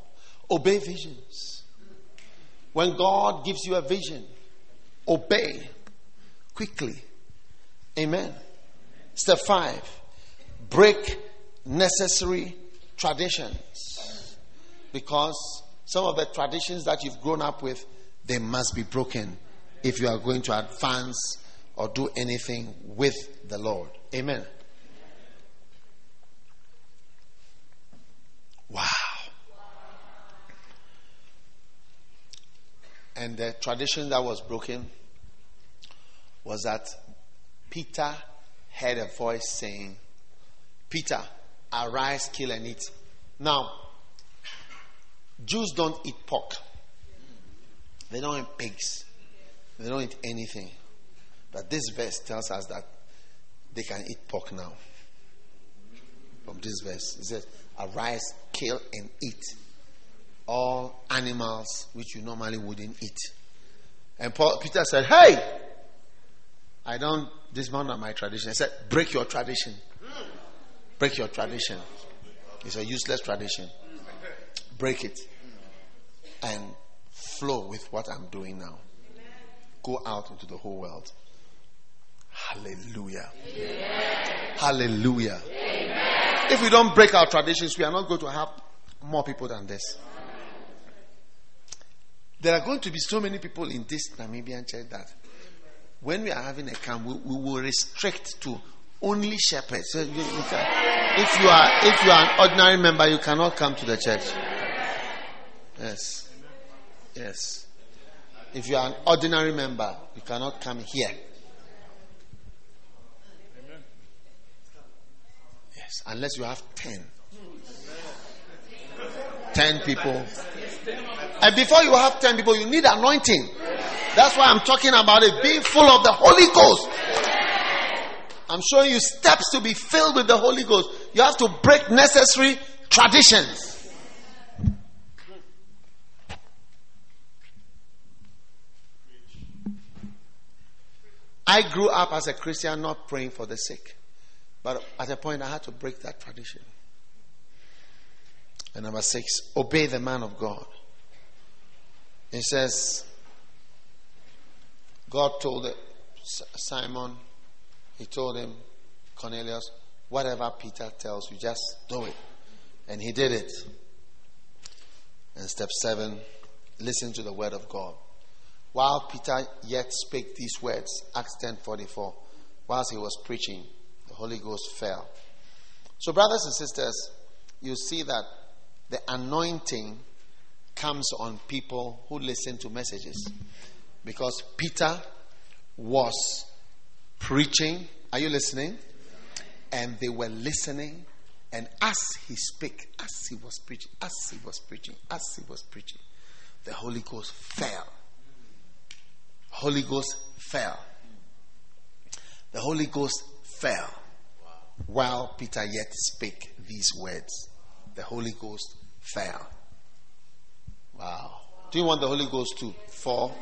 obey visions. When God gives you a vision, obey quickly. Amen. Step five, break necessary traditions. Because some of the traditions that you've grown up with, they must be broken if you are going to advance or do anything with the Lord. Amen. Wow. And the tradition that was broken was that Peter heard a voice saying, Peter, arise, kill and eat. Now, Jews don't eat pork. They don't eat pigs. They don't eat anything. But this verse tells us that they can eat pork now. From this verse, it says, arise, kill, and eat all animals which you normally wouldn't eat. And Paul, Peter said, Hey, I don't dismount on my tradition. I said, Break your tradition. Break your tradition. It's a useless tradition. Break it and flow with what I'm doing now. Go out into the whole world. Hallelujah. Hallelujah. If we don't break our traditions, we are not going to have more people than this. There are going to be so many people in this Namibian church that when we are having a camp, we, we will restrict to only shepherds. So you, you can, if you are if you are an ordinary member, you cannot come to the church. Yes, yes. If you are an ordinary member, you cannot come here. Yes, unless you have 10. 10 people. And before you have 10 people, you need anointing. That's why I'm talking about it being full of the Holy Ghost. I'm showing you steps to be filled with the Holy Ghost. You have to break necessary traditions. I grew up as a Christian not praying for the sick. But at a point, I had to break that tradition. And number six, obey the man of God. He says, God told Simon, he told him, Cornelius, whatever Peter tells you, just do it. And he did it. And step seven, listen to the word of God. While Peter yet spake these words, Acts ten forty four, whilst he was preaching, the Holy Ghost fell. So, brothers and sisters, you see that the anointing comes on people who listen to messages. Because Peter was preaching. Are you listening? And they were listening. And as he spoke, as he was preaching, as he was preaching, as he was preaching, the Holy Ghost fell. Holy Ghost fell. The Holy Ghost fell while Peter yet spake these words. The Holy Ghost fell. Wow. Do you want the Holy Ghost to fall?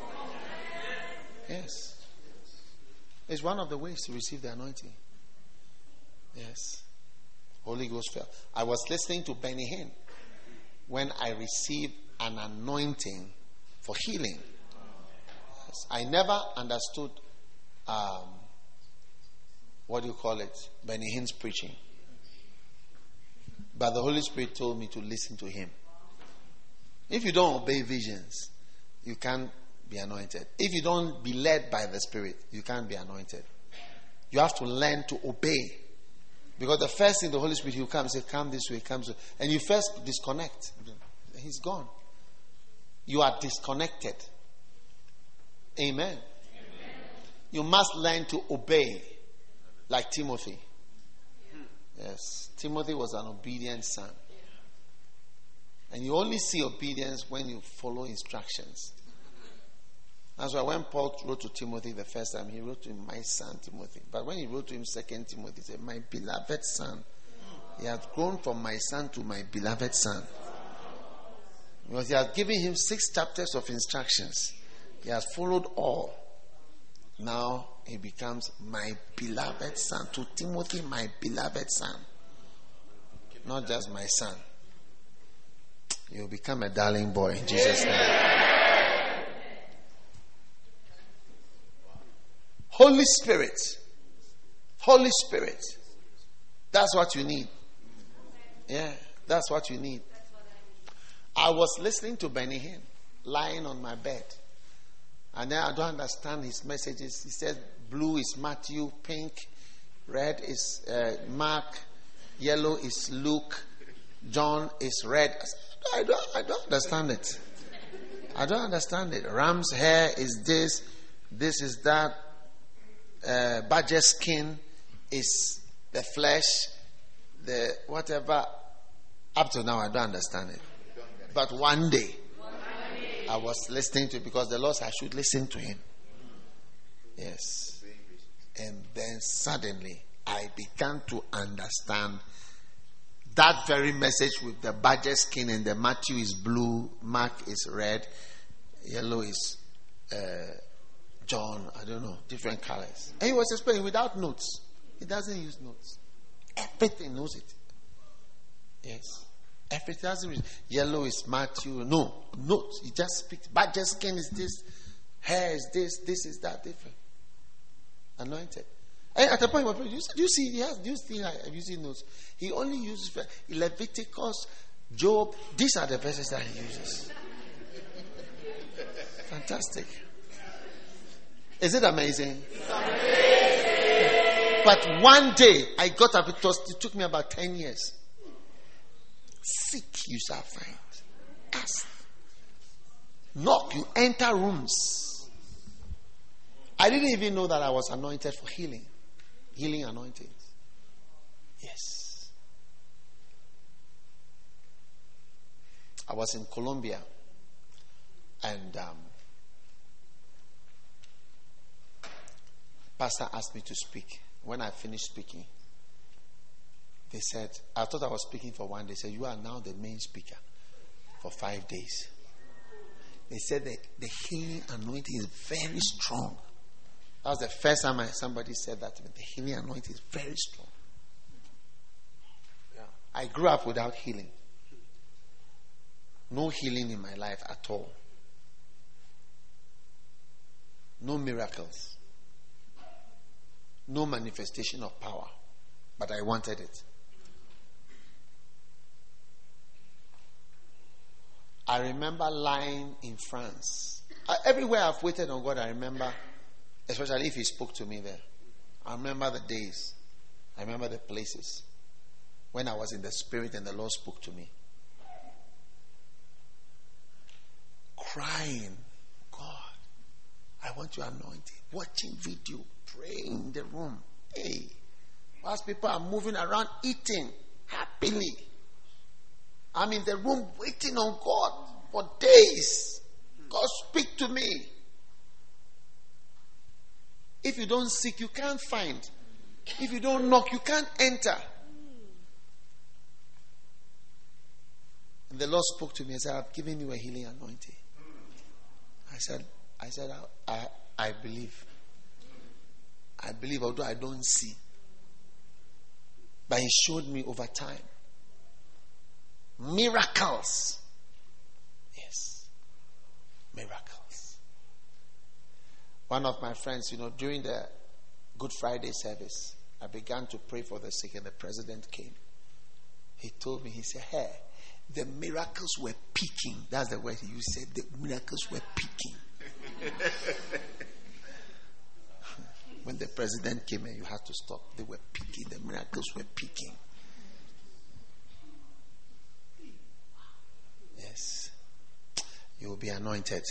Yes. It's one of the ways to receive the anointing. Yes. Holy Ghost fell. I was listening to Benny Hinn when I received an anointing for healing. Yes. I never understood um, what do you call it? Benny Hinn's preaching. But the Holy Spirit told me to listen to him. If you don't obey visions, you can't be anointed. If you don't be led by the Spirit, you can't be anointed. You have to learn to obey. Because the first thing the Holy Spirit, will come say, Come this way, come this way. And you first disconnect. He's gone. You are disconnected. Amen. Amen. You must learn to obey, like Timothy. Yes. Timothy was an obedient son. And you only see obedience when you follow instructions. That's why when Paul wrote to Timothy the first time, he wrote to him, My son Timothy. But when he wrote to him, Second Timothy, he said, My beloved son. He had grown from my son to my beloved son. Because he had given him six chapters of instructions. He has followed all. Now he becomes my beloved son. To Timothy, my beloved son. Not just my son. You'll become a darling boy in Jesus' name. Holy Spirit. Holy Spirit. That's what you need. Yeah, that's what you need. I was listening to Benny Hinn lying on my bed. And then I don't understand his messages. He said blue is Matthew, pink, red is uh, Mark, yellow is Luke, John is red. I don't, I don't understand it. I don't understand it. Ram's hair is this, this is that. Uh, badger skin is the flesh, the whatever. Up to now, I don't understand it. But one day, I was listening to because the Lord said I should listen to him. Yes. And then suddenly, I began to understand that very message with the badger skin and the Matthew is blue, Mark is red, yellow is uh, John, I don't know, different colors. And he was explaining without notes. He doesn't use notes. Everything knows it. Yes. Everything doesn't yellow is Matthew. No, notes. He just speaks. Badger skin is this, hair is this, this is that different. Anointed. And at the point, do you, do you see? He has. Do you see? I'm using notes. He only uses Leviticus, Job. These are the verses that he uses. (laughs) Fantastic. Is it amazing? amazing? But one day I got up. It, was, it took me about ten years. Seek, you shall find. Ask. Knock, you enter rooms. I didn't even know that I was anointed for healing healing anointings. Yes. I was in Colombia and um, pastor asked me to speak. When I finished speaking, they said, I thought I was speaking for one. They said, You are now the main speaker for five days. They said that the healing anointing is very strong. That was the first time I, somebody said that to me. The healing anointing is very strong. Yeah. I grew up without healing. No healing in my life at all. No miracles. No manifestation of power. But I wanted it. I remember lying in France. I, everywhere I've waited on God, I remember Especially if he spoke to me there. I remember the days. I remember the places when I was in the spirit and the Lord spoke to me. Crying, God, I want you anointed. Watching video, praying in the room. Hey, Whilst people are moving around eating happily. I'm in the room waiting on God for days. God, speak to me. If you don't seek, you can't find. If you don't knock, you can't enter. And the Lord spoke to me and said, I've given you a healing anointing. I said, I said, I, I, I believe. I believe, although I don't see. But He showed me over time miracles. Yes, miracles. One of my friends, you know, during the Good Friday service, I began to pray for the sick, and the president came. He told me, he said, Hey, the miracles were peaking. That's the word he used. Said the miracles were peaking. (laughs) when the president came and you had to stop, they were peaking. The miracles were peaking. Yes. You will be anointed.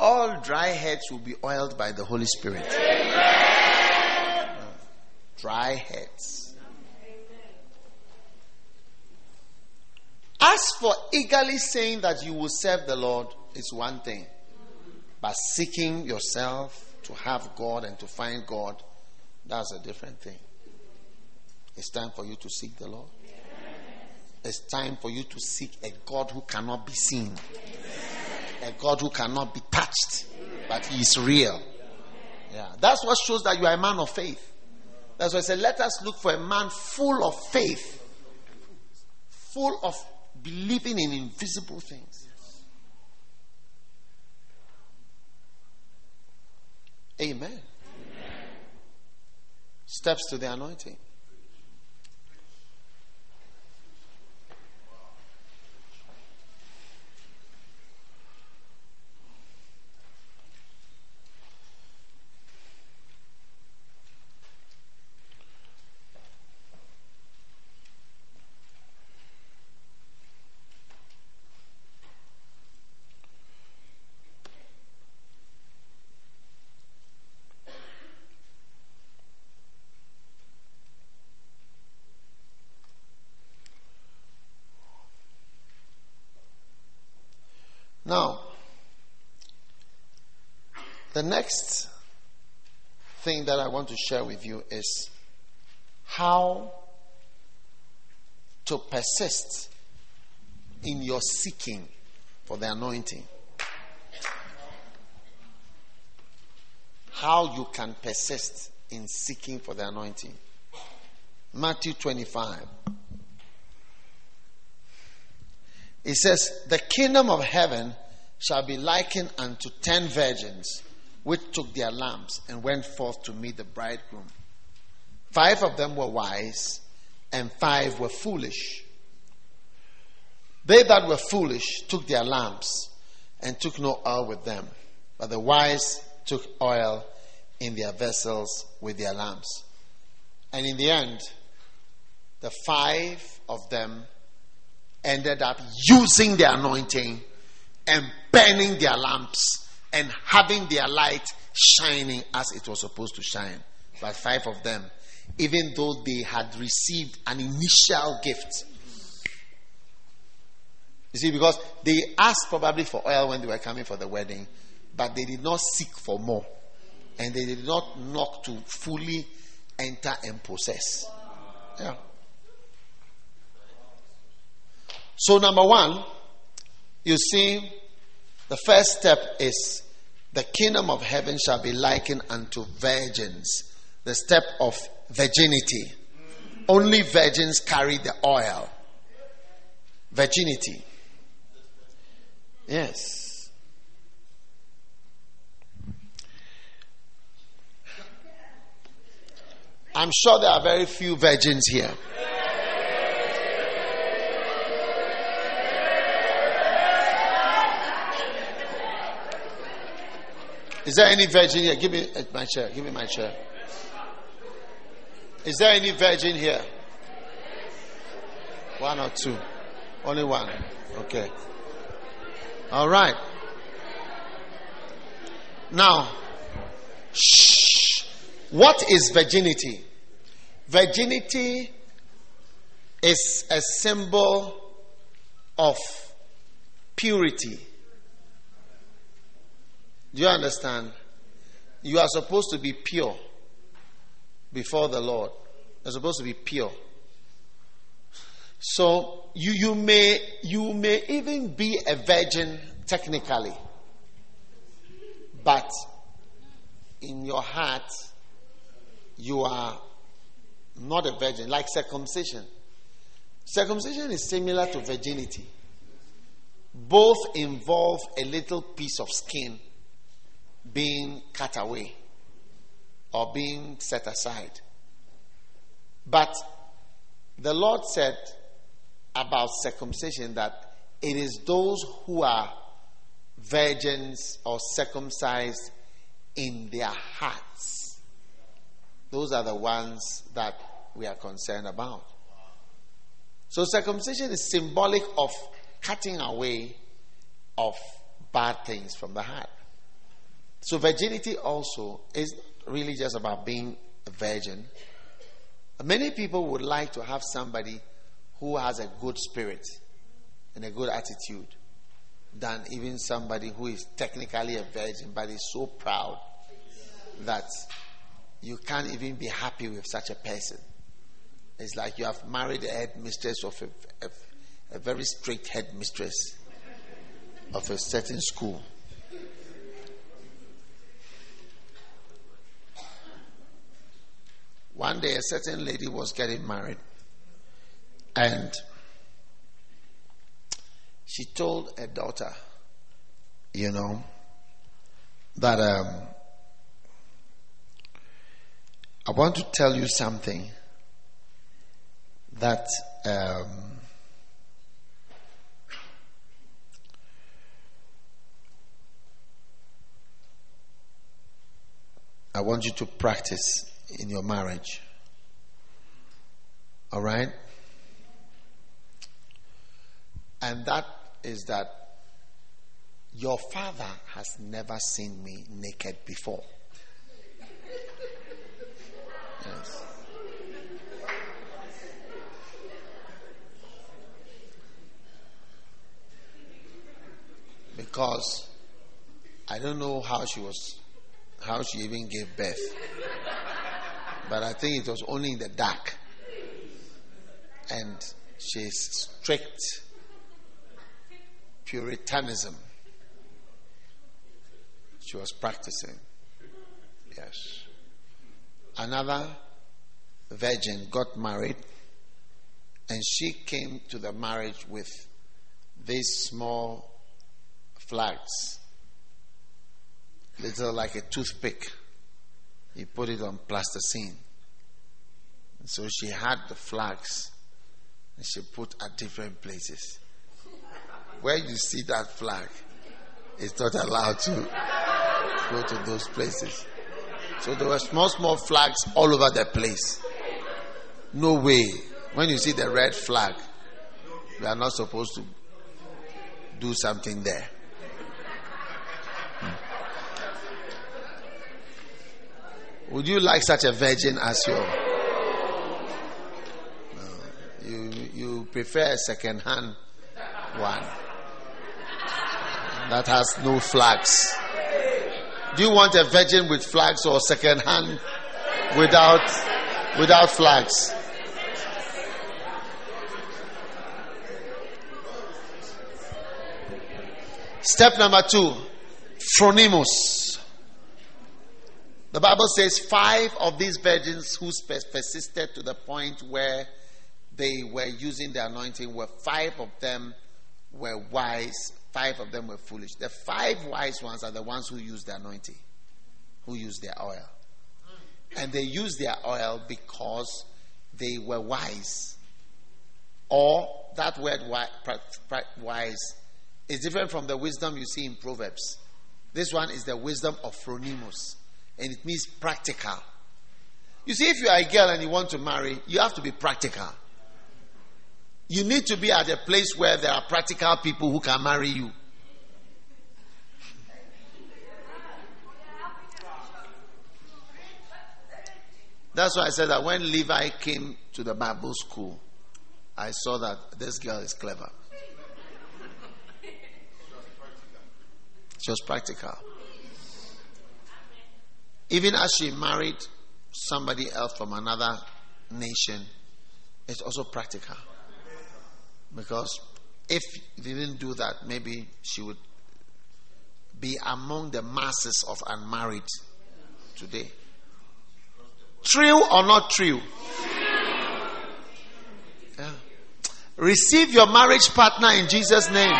All dry heads will be oiled by the Holy Spirit. Uh, dry heads. As for eagerly saying that you will serve the Lord, is one thing. But seeking yourself to have God and to find God, that's a different thing. It's time for you to seek the Lord. It's time for you to seek a God who cannot be seen, a God who cannot be touched, but He is real. Yeah, that's what shows that you are a man of faith. That's why I said, let us look for a man full of faith, full of believing in invisible things. Amen. Amen. Steps to the anointing. Now, the next thing that I want to share with you is how to persist in your seeking for the anointing. How you can persist in seeking for the anointing. Matthew 25. It says, The kingdom of heaven shall be likened unto ten virgins which took their lamps and went forth to meet the bridegroom. Five of them were wise, and five were foolish. They that were foolish took their lamps and took no oil with them, but the wise took oil in their vessels with their lamps. And in the end, the five of them ended up using the anointing and burning their lamps and having their light shining as it was supposed to shine. But five of them, even though they had received an initial gift, you see, because they asked probably for oil when they were coming for the wedding, but they did not seek for more. And they did not knock to fully enter and possess. Yeah. So, number one, you see, the first step is the kingdom of heaven shall be likened unto virgins. The step of virginity. Only virgins carry the oil. Virginity. Yes. I'm sure there are very few virgins here. Is there any virgin here? Give me uh, my chair. Give me my chair. Is there any virgin here? One or two? Only one. Okay. All right. Now, Shh. What is virginity? Virginity is a symbol of purity. Do you understand? You are supposed to be pure before the Lord. You're supposed to be pure. So you, you may you may even be a virgin technically, but in your heart you are not a virgin, like circumcision. Circumcision is similar to virginity. Both involve a little piece of skin being cut away or being set aside. But the Lord said about circumcision that it is those who are virgins or circumcised in their hearts. Those are the ones that we are concerned about. So circumcision is symbolic of cutting away of bad things from the heart. So virginity also is really just about being a virgin. Many people would like to have somebody who has a good spirit and a good attitude than even somebody who is technically a virgin but is so proud that you can't even be happy with such a person. It's like you have married a headmistress of a, a, a very strict headmistress of a certain school. One day, a certain lady was getting married, and she told her daughter, you know, that um, I want to tell you something that um, I want you to practice in your marriage. All right? And that is that your father has never seen me naked before. Yes. Because I don't know how she was, how she even gave birth. But I think it was only in the dark. And she's strict Puritanism. She was practicing. Yes. Another virgin got married, and she came to the marriage with these small flags, little like a toothpick. He put it on plasticine. And so she had the flags and she put at different places. Where you see that flag, it's not allowed to go to those places. So there were small, small flags all over the place. No way. When you see the red flag, you are not supposed to do something there. Would you like such a virgin as your? No. You you prefer a second hand one that has no flags. Do you want a virgin with flags or second hand without without flags? Step number two, phronimos. The Bible says five of these virgins who persisted to the point where they were using the anointing were five of them were wise, five of them were foolish. The five wise ones are the ones who use the anointing, who use their oil. And they use their oil because they were wise. Or that word wise is different from the wisdom you see in Proverbs. This one is the wisdom of Phronimos and it means practical. You see, if you are a girl and you want to marry, you have to be practical. You need to be at a place where there are practical people who can marry you. That's why I said that when Levi came to the Bible school, I saw that this girl is clever. She was practical. Even as she married somebody else from another nation, it's also practical. Because if you didn't do that, maybe she would be among the masses of unmarried today. True or not true? Yeah. Receive your marriage partner in Jesus' name.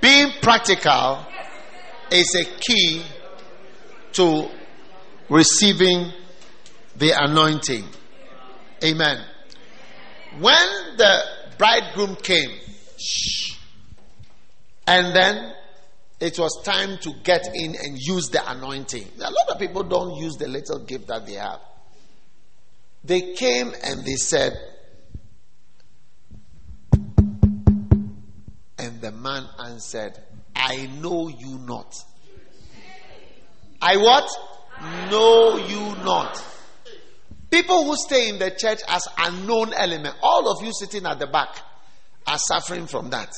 Being practical is a key to receiving the anointing. Amen. When the bridegroom came, and then it was time to get in and use the anointing. A lot of people don't use the little gift that they have. They came and they said, And the man answered, I know you not. I what? Know you not. People who stay in the church as unknown element, all of you sitting at the back are suffering from that.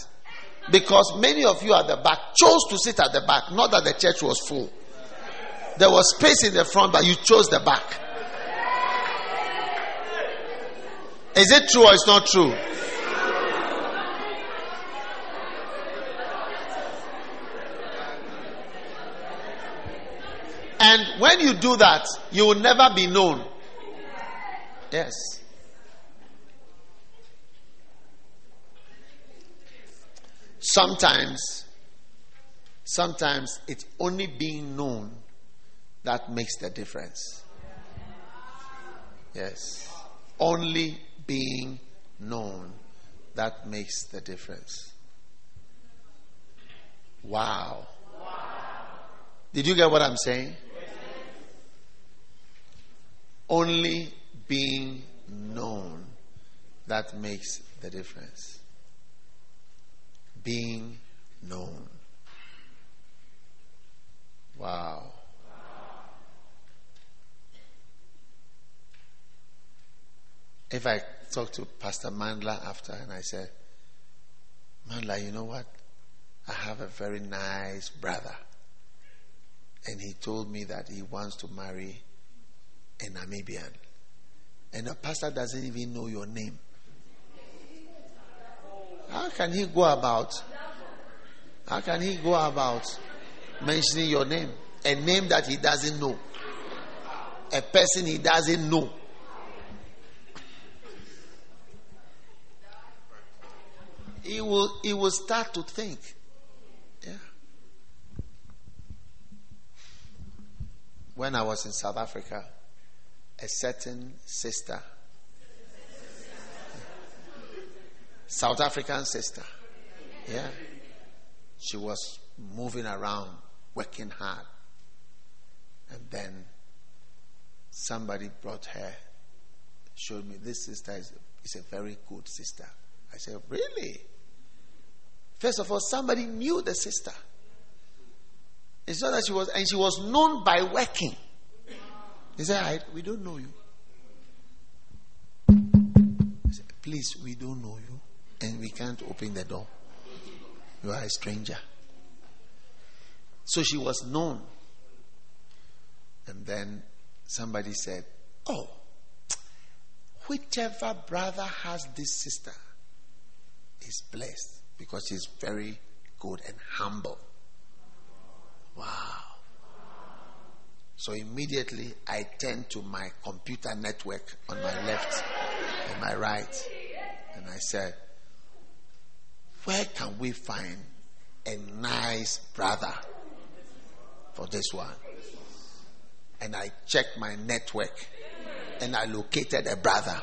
Because many of you at the back chose to sit at the back, not that the church was full. There was space in the front, but you chose the back. Is it true or it's not true? And when you do that, you will never be known. Yes. Sometimes, sometimes it's only being known that makes the difference. Yes. Only being known that makes the difference. Wow. Did you get what I'm saying? Only being known that makes the difference. Being known. Wow. If I talk to Pastor Mandla after and I say, Mandla, you know what? I have a very nice brother. And he told me that he wants to marry a Namibian. And the pastor doesn't even know your name. How can he go about? How can he go about mentioning your name? A name that he doesn't know. A person he doesn't know. He will, he will start to think. Yeah. When I was in South Africa, a certain sister, South African sister. Yeah. She was moving around, working hard. And then somebody brought her, showed me this sister is, is a very good sister. I said, Really? First of all, somebody knew the sister. It's not that she was, and she was known by working. He said, We don't know you. Said, Please, we don't know you, and we can't open the door. You are a stranger. So she was known. And then somebody said, Oh, whichever brother has this sister is blessed because she's very good and humble. Wow. So immediately I turned to my computer network on my left and my right. And I said, Where can we find a nice brother for this one? And I checked my network and I located a brother.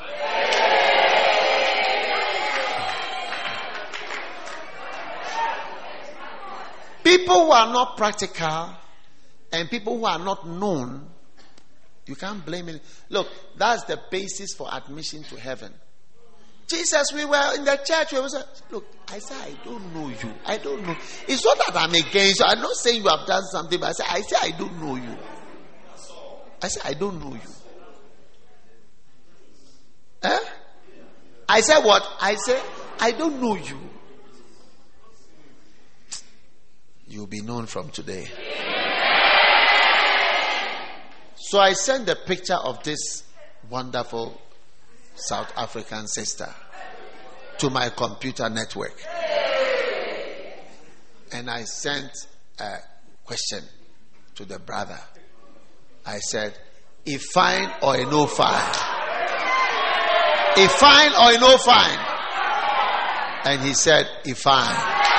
People who are not practical and people who are not known, you can't blame it. Look, that's the basis for admission to heaven. Jesus, we were in the church. We was look. I said, I don't know you. I don't know. It's not that I'm against you. I'm not saying you have done something, but I said, I say I don't know you. I said, I don't know you. Eh? I said what? I said, I don't know you. You'll be known from today. So I sent the picture of this wonderful South African sister to my computer network. And I sent a question to the brother. I said, if fine or a no fine? If fine or a no fine? And he said, if fine.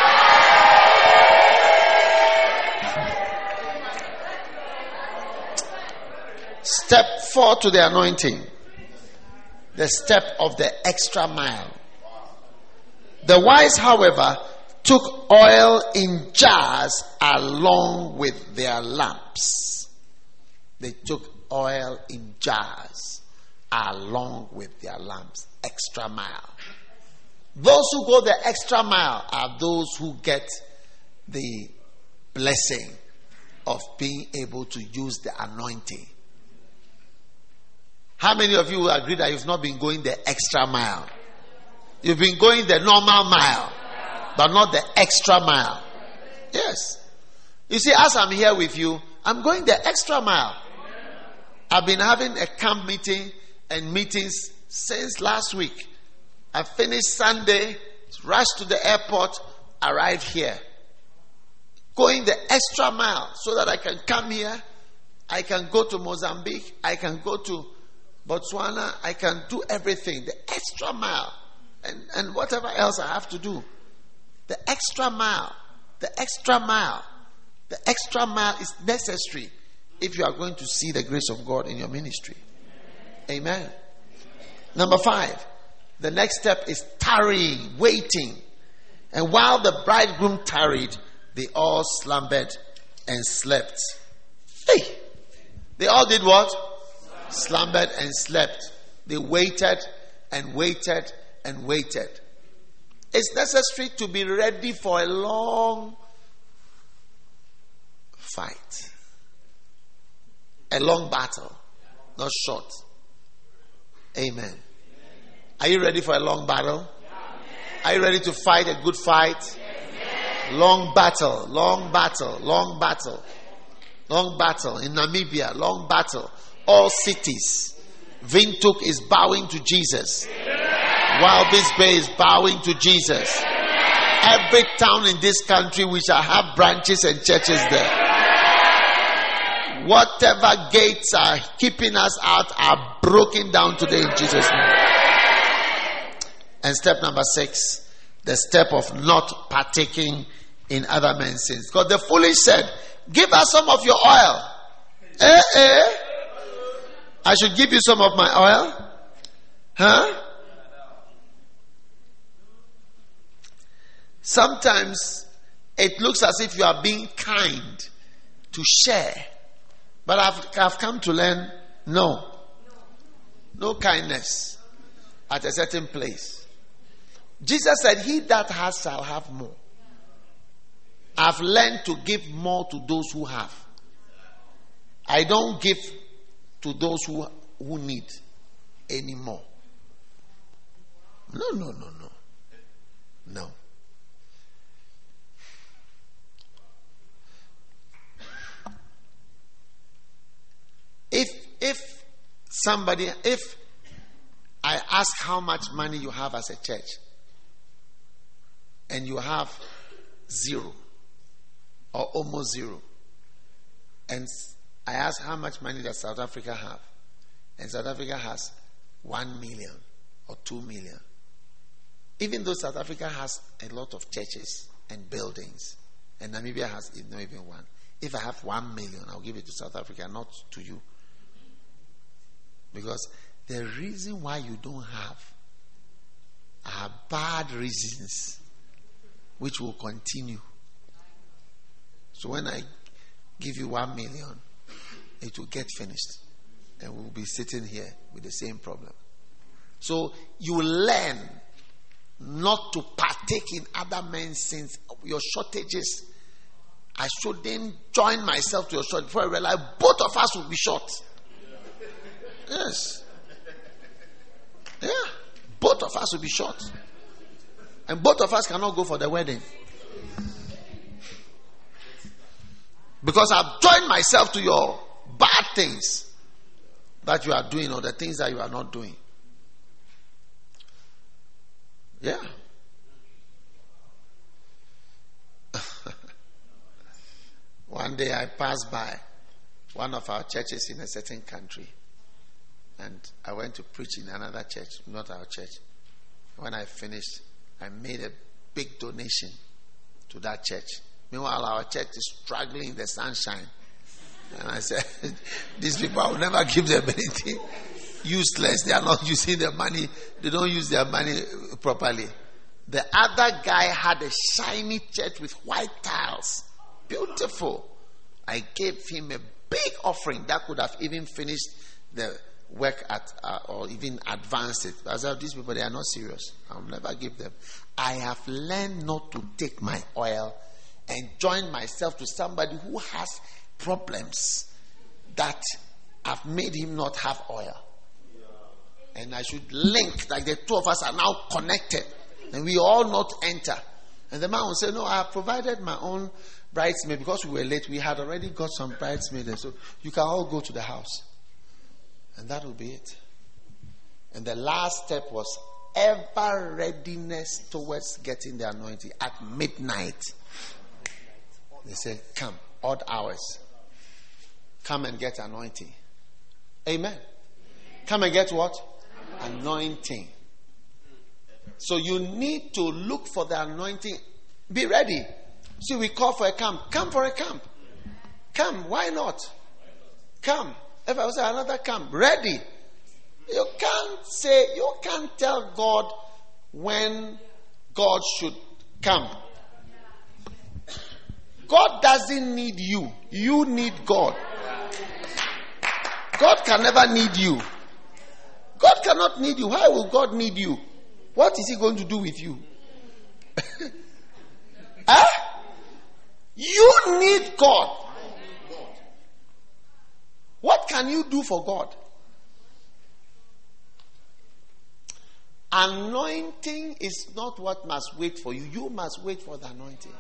Step four to the anointing. The step of the extra mile. The wise, however, took oil in jars along with their lamps. They took oil in jars along with their lamps. Extra mile. Those who go the extra mile are those who get the blessing of being able to use the anointing how many of you agree that you've not been going the extra mile? You've been going the normal mile, but not the extra mile. Yes. You see, as I'm here with you, I'm going the extra mile. I've been having a camp meeting and meetings since last week. I finished Sunday, rushed to the airport, arrived here. Going the extra mile so that I can come here. I can go to Mozambique. I can go to Botswana, I can do everything, the extra mile, and, and whatever else I have to do. The extra mile, the extra mile, the extra mile is necessary if you are going to see the grace of God in your ministry. Amen. Number five, the next step is tarrying, waiting. And while the bridegroom tarried, they all slumbered and slept. Hey! They all did what? Slumbered and slept. They waited and waited and waited. It's necessary to be ready for a long fight, a long battle, not short. Amen. Are you ready for a long battle? Are you ready to fight a good fight? Long battle, long battle, long battle, long battle in Namibia, long battle all cities. Windhoek is bowing to Jesus. Walvis Bay is bowing to Jesus. Every town in this country, we shall have branches and churches there. Whatever gates are keeping us out are broken down today in Jesus' name. And step number six, the step of not partaking in other men's sins. Because the foolish said, Give us some of your oil. Eh, eh. I should give you some of my oil? Huh? Sometimes it looks as if you are being kind to share. But I've, I've come to learn no. No kindness at a certain place. Jesus said, He that has shall have more. I've learned to give more to those who have. I don't give to those who, who need anymore. No, no, no, no. No. If if somebody if I ask how much money you have as a church and you have zero or almost zero and I asked how much money does South Africa have? And South Africa has one million or two million. Even though South Africa has a lot of churches and buildings, and Namibia has not even one. If I have one million, I'll give it to South Africa, not to you. Because the reason why you don't have are bad reasons which will continue. So when I give you one million, it will get finished. And we'll be sitting here with the same problem. So you learn not to partake in other men's sins, your shortages. I shouldn't join myself to your short before I realize both of us will be short. Yes. Yeah. Both of us will be short. And both of us cannot go for the wedding. Because I've joined myself to your bad things that you are doing or the things that you are not doing. Yeah. (laughs) One day I passed by one of our churches in a certain country and I went to preach in another church, not our church. When I finished, I made a big donation to that church. Meanwhile, our church is struggling in the sunshine. And I said, (laughs) These people, I will never give them anything. (laughs) Useless. They are not (laughs) using their money. They don't use their money properly. The other guy had a shiny church with white tiles. Beautiful. I gave him a big offering that could have even finished the work at uh, or even advance it. I said, these people, they are not serious. I'll never give them. I have learned not to take my oil and join myself to somebody who has problems that have made him not have oil. And I should link, like the two of us are now connected, and we all not enter. And the man will say, No, I have provided my own bridesmaid because we were late. We had already got some bridesmaids, so you can all go to the house. And that will be it. And the last step was ever readiness towards getting the anointing at midnight. They said, Come, odd hours. Come and get anointing. Amen. Come and get what? Anointing. So you need to look for the anointing. Be ready. See, we call for a camp. Come for a camp. Come. Why not? Come. If I was another camp, ready. You can't say, you can't tell God when God should come. God doesn't need you. You need God. God can never need you. God cannot need you. Why will God need you? What is He going to do with you? huh? (laughs) Eh? You need God. What can you do for God? Anointing is not what must wait for you. You must wait for the anointing.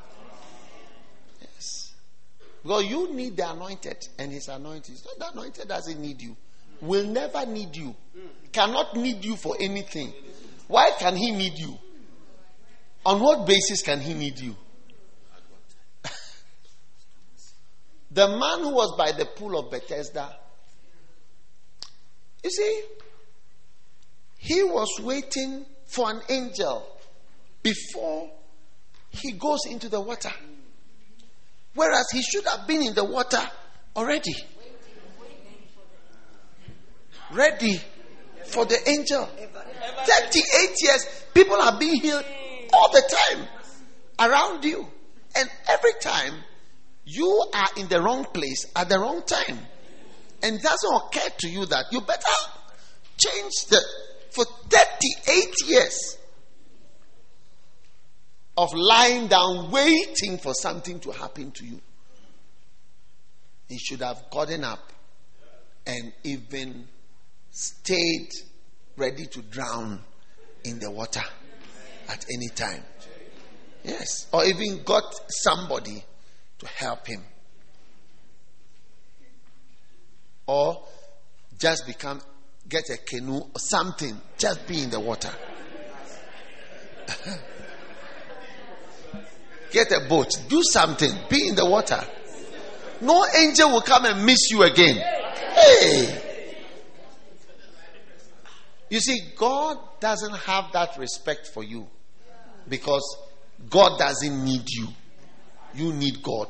Because you need the anointed and his anointing. So the anointed doesn't need you. Will never need you. Cannot need you for anything. Why can he need you? On what basis can he need you? (laughs) the man who was by the pool of Bethesda, you see, he was waiting for an angel before he goes into the water. Whereas he should have been in the water already. Ready for the angel. 38 years, people are being healed all the time around you. And every time you are in the wrong place at the wrong time. And doesn't occur to you that you better change the for 38 years of lying down waiting for something to happen to you. He should have gotten up and even stayed ready to drown in the water at any time. Yes. Or even got somebody to help him. Or just become, get a canoe or something, just be in the water. (laughs) get a boat, do something, be in the water. No angel will come and miss you again. Hey! You see, God doesn't have that respect for you because God doesn't need you. You need God.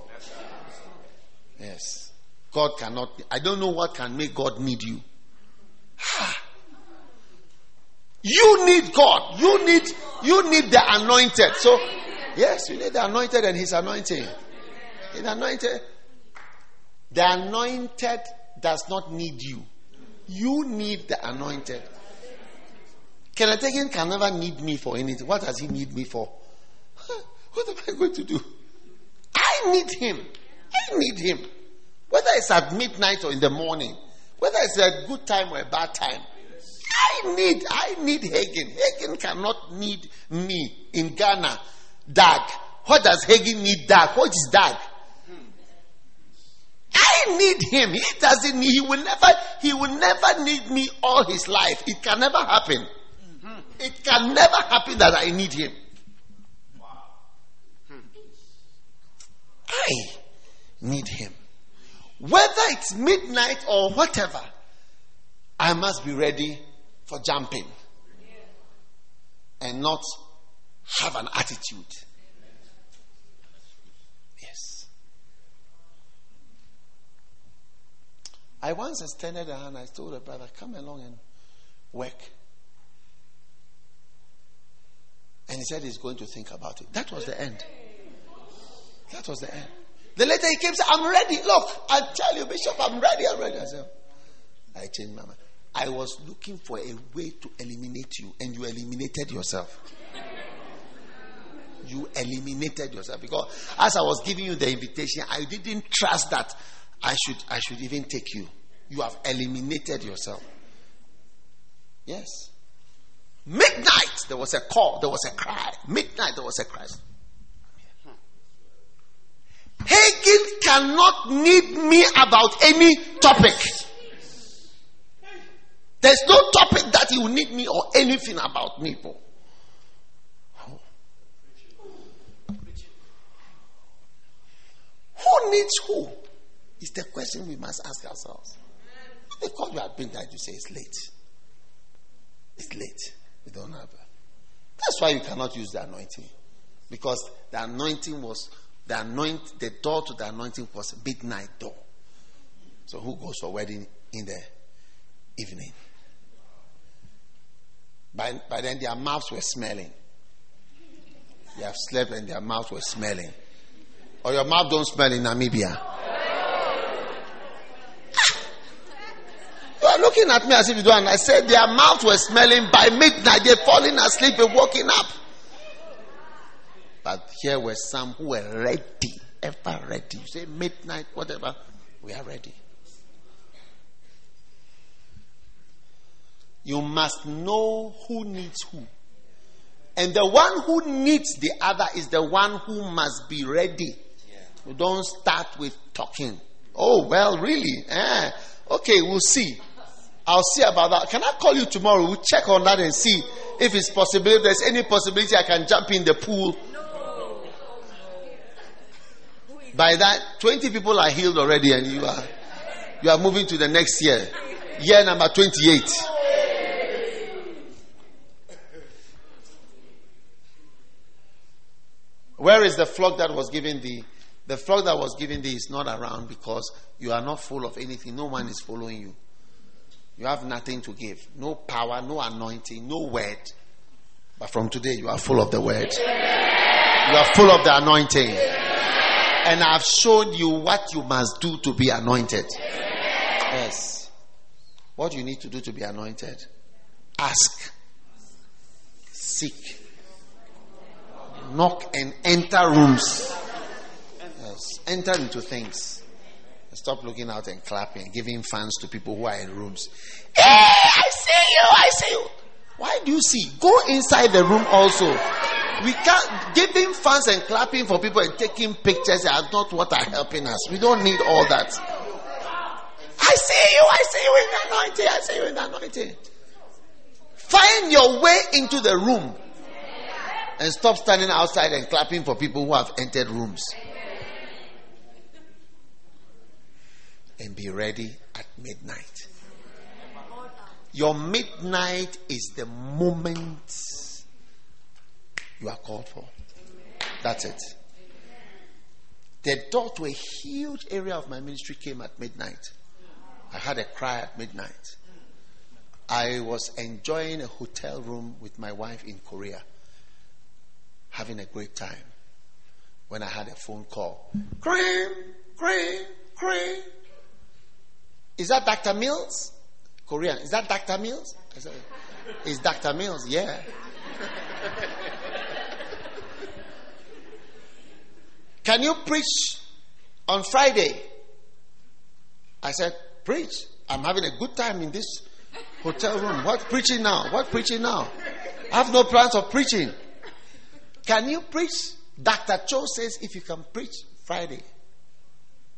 Yes. God cannot. I don't know what can make God need you. You need God. You need you need the anointed. So yes, you need the anointed and his anointing. His anointed. The anointed does not need you. You need the anointed. Kenneth Hagin can never need me for anything. What does he need me for? What am I going to do? I need him. I need him. Whether it's at midnight or in the morning, whether it's a good time or a bad time. I need, I need Hagin. Hagin cannot need me in Ghana. Dag. What does Hagin need Dag? What is Dag? I need him. He doesn't need, he will never, he will never need me all his life. It can never happen. It can never happen that I need him. I need him. Whether it's midnight or whatever, I must be ready for jumping and not have an attitude. Yes. I once extended a hand. I told a brother, come along and work. And he said he's going to think about it. That was the end. That was the end. The later he came said, I'm ready. Look, I tell you, Bishop, I'm ready. I'm ready. I said, I changed my mind. I was looking for a way to eliminate you, and you eliminated yourself. You eliminated yourself because as I was giving you the invitation, I didn't trust that I should I should even take you. You have eliminated yourself. Yes. Midnight, there was a call, there was a cry. Midnight, there was a cry. Hagin cannot need me about any topic. There's no topic that he will need me or anything about me for. Who needs who? Is the question we must ask ourselves. Call you at midnight, you say it's late. It's late. We don't have it. That's why you cannot use the anointing. Because the anointing was the anoint the door to the anointing was midnight door. So who goes for wedding in the evening? By, by then their mouths were smelling. They have slept and their mouths were smelling. Or your mouth don't smell in Namibia. Ah! You are looking at me as if you don't. I said their mouth was smelling by midnight. They're falling asleep and waking up. But here were some who were ready, ever ready. You say midnight, whatever. We are ready. You must know who needs who. And the one who needs the other is the one who must be ready. You don't start with talking. Oh, well, really? Eh. Okay, we'll see. I'll see about that. Can I call you tomorrow? We'll check on that and see if it's possible. If there's any possibility I can jump in the pool No. By that, 20 people are healed already, and you are you are moving to the next year. Year number 28. Where is the flock that was given thee? The flock that was given thee is not around because you are not full of anything. No one is following you. You have nothing to give. No power, no anointing, no word. But from today, you are full of the word. You are full of the anointing. And I've shown you what you must do to be anointed. Yes. What you need to do to be anointed? Ask, seek, knock, and enter rooms. Enter into things. Stop looking out and clapping, giving fans to people who are in rooms. Hey, I see you, I see you. Why do you see? Go inside the room also. We can't giving fans and clapping for people and taking pictures are not what are helping us. We don't need all that. I see you, I see you in the anointing, I see you in the anointing. Find your way into the room and stop standing outside and clapping for people who have entered rooms. And be ready at midnight. Your midnight is the moment you are called for. That's it. The door to a huge area of my ministry came at midnight. I had a cry at midnight. I was enjoying a hotel room with my wife in Korea, having a great time. When I had a phone call, cream, cream, cream. Is that Dr. Mills? Korean. Is that Dr. Mills? I said, It's Dr. Mills, yeah. Can you preach on Friday? I said, Preach. I'm having a good time in this hotel room. What preaching now? What preaching now? I have no plans of preaching. Can you preach? Dr. Cho says if you can preach Friday.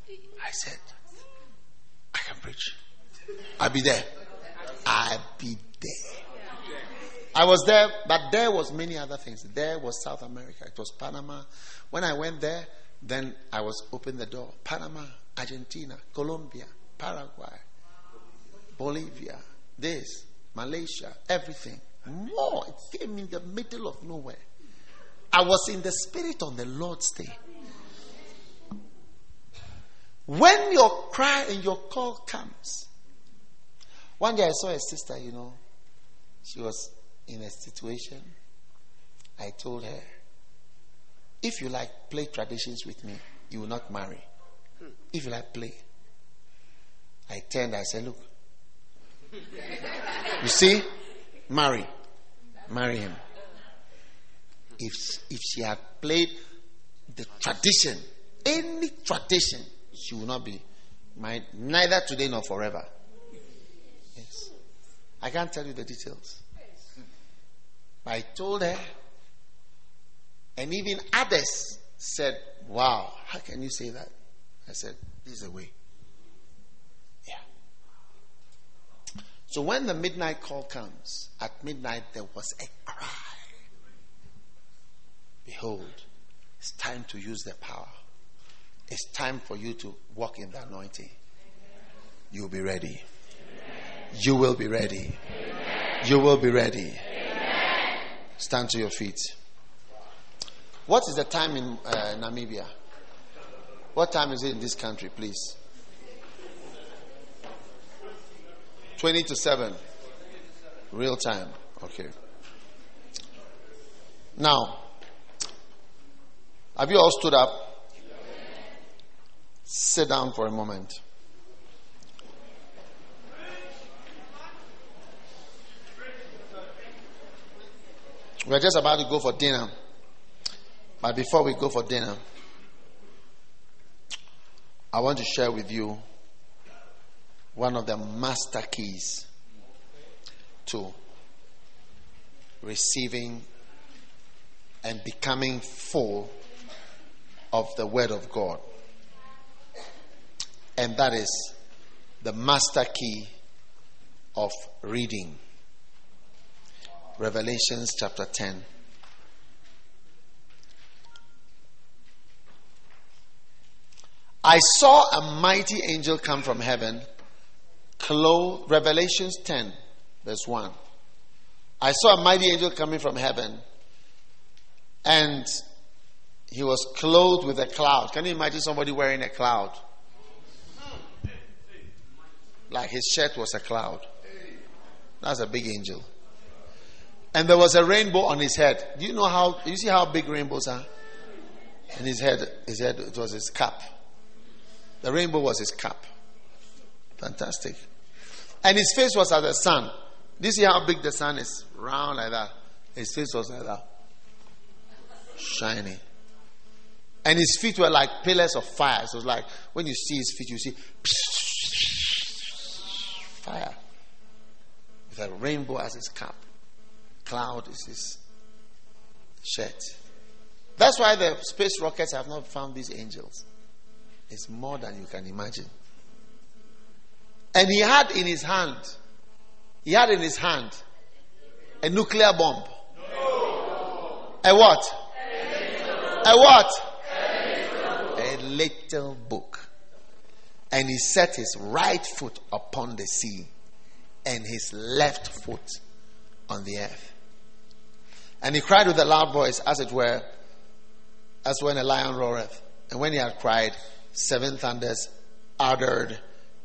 I said, I can preach. I'll be there. I'll be there. I was there, but there was many other things. There was South America. It was Panama. When I went there, then I was open the door. Panama, Argentina, Colombia, Paraguay, Bolivia, this, Malaysia, everything. More. It came in the middle of nowhere. I was in the spirit on the Lord's day. When your cry and your call comes. One day I saw a sister, you know, she was in a situation. I told her, if you like play traditions with me, you will not marry. If you like play. I turned, I said, look. You see? Marry. Marry him. If, if she had played the tradition, any tradition, she will not be married, neither today nor forever. Yes. I can't tell you the details. I told her, and even others said, Wow, how can you say that? I said, This is the way. Yeah. So when the midnight call comes, at midnight there was a cry. Behold, it's time to use the power. It's time for you to walk in the anointing. You'll be ready. You will be ready. You will be ready. Stand to your feet. What is the time in uh, Namibia? What time is it in this country, please? 20 to 7. Real time. Okay. Now, have you all stood up? Sit down for a moment. We're just about to go for dinner. But before we go for dinner, I want to share with you one of the master keys to receiving and becoming full of the Word of God. And that is the master key of reading. Revelations chapter 10. I saw a mighty angel come from heaven, clothed, Revelations 10, verse 1. I saw a mighty angel coming from heaven, and he was clothed with a cloud. Can you imagine somebody wearing a cloud? Like his shirt was a cloud. That's a big angel. And there was a rainbow on his head. Do you know how? You see how big rainbows are? And his head, his head, it was his cap. The rainbow was his cap. Fantastic. And his face was as the sun. Do you see how big the sun is? Round like that. His face was like that. Shiny. And his feet were like pillars of fire. So it was like when you see his feet, you see fire. With a rainbow as his cap cloud is his shirt. That's why the space rockets have not found these angels. It's more than you can imagine. And he had in his hand, he had in his hand a nuclear bomb. No. A what? A, a what? A little book. And he set his right foot upon the sea and his left foot on the earth. And he cried with a loud voice, as it were, as when a lion roareth. And when he had cried, seven thunders uttered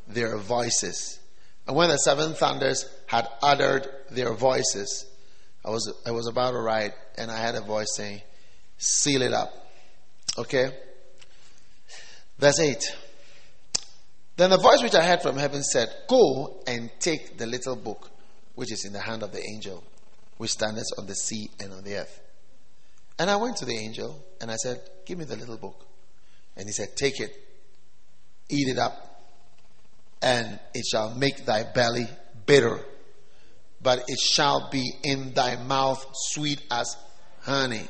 their voices. And when the seven thunders had uttered their voices, I was, I was about to write, and I had a voice saying, Seal it up. Okay? Verse 8. Then the voice which I heard from heaven said, Go and take the little book which is in the hand of the angel, which standeth on the sea and on the earth. And I went to the angel and I said, Give me the little book. And he said, Take it, eat it up, and it shall make thy belly bitter, but it shall be in thy mouth sweet as honey.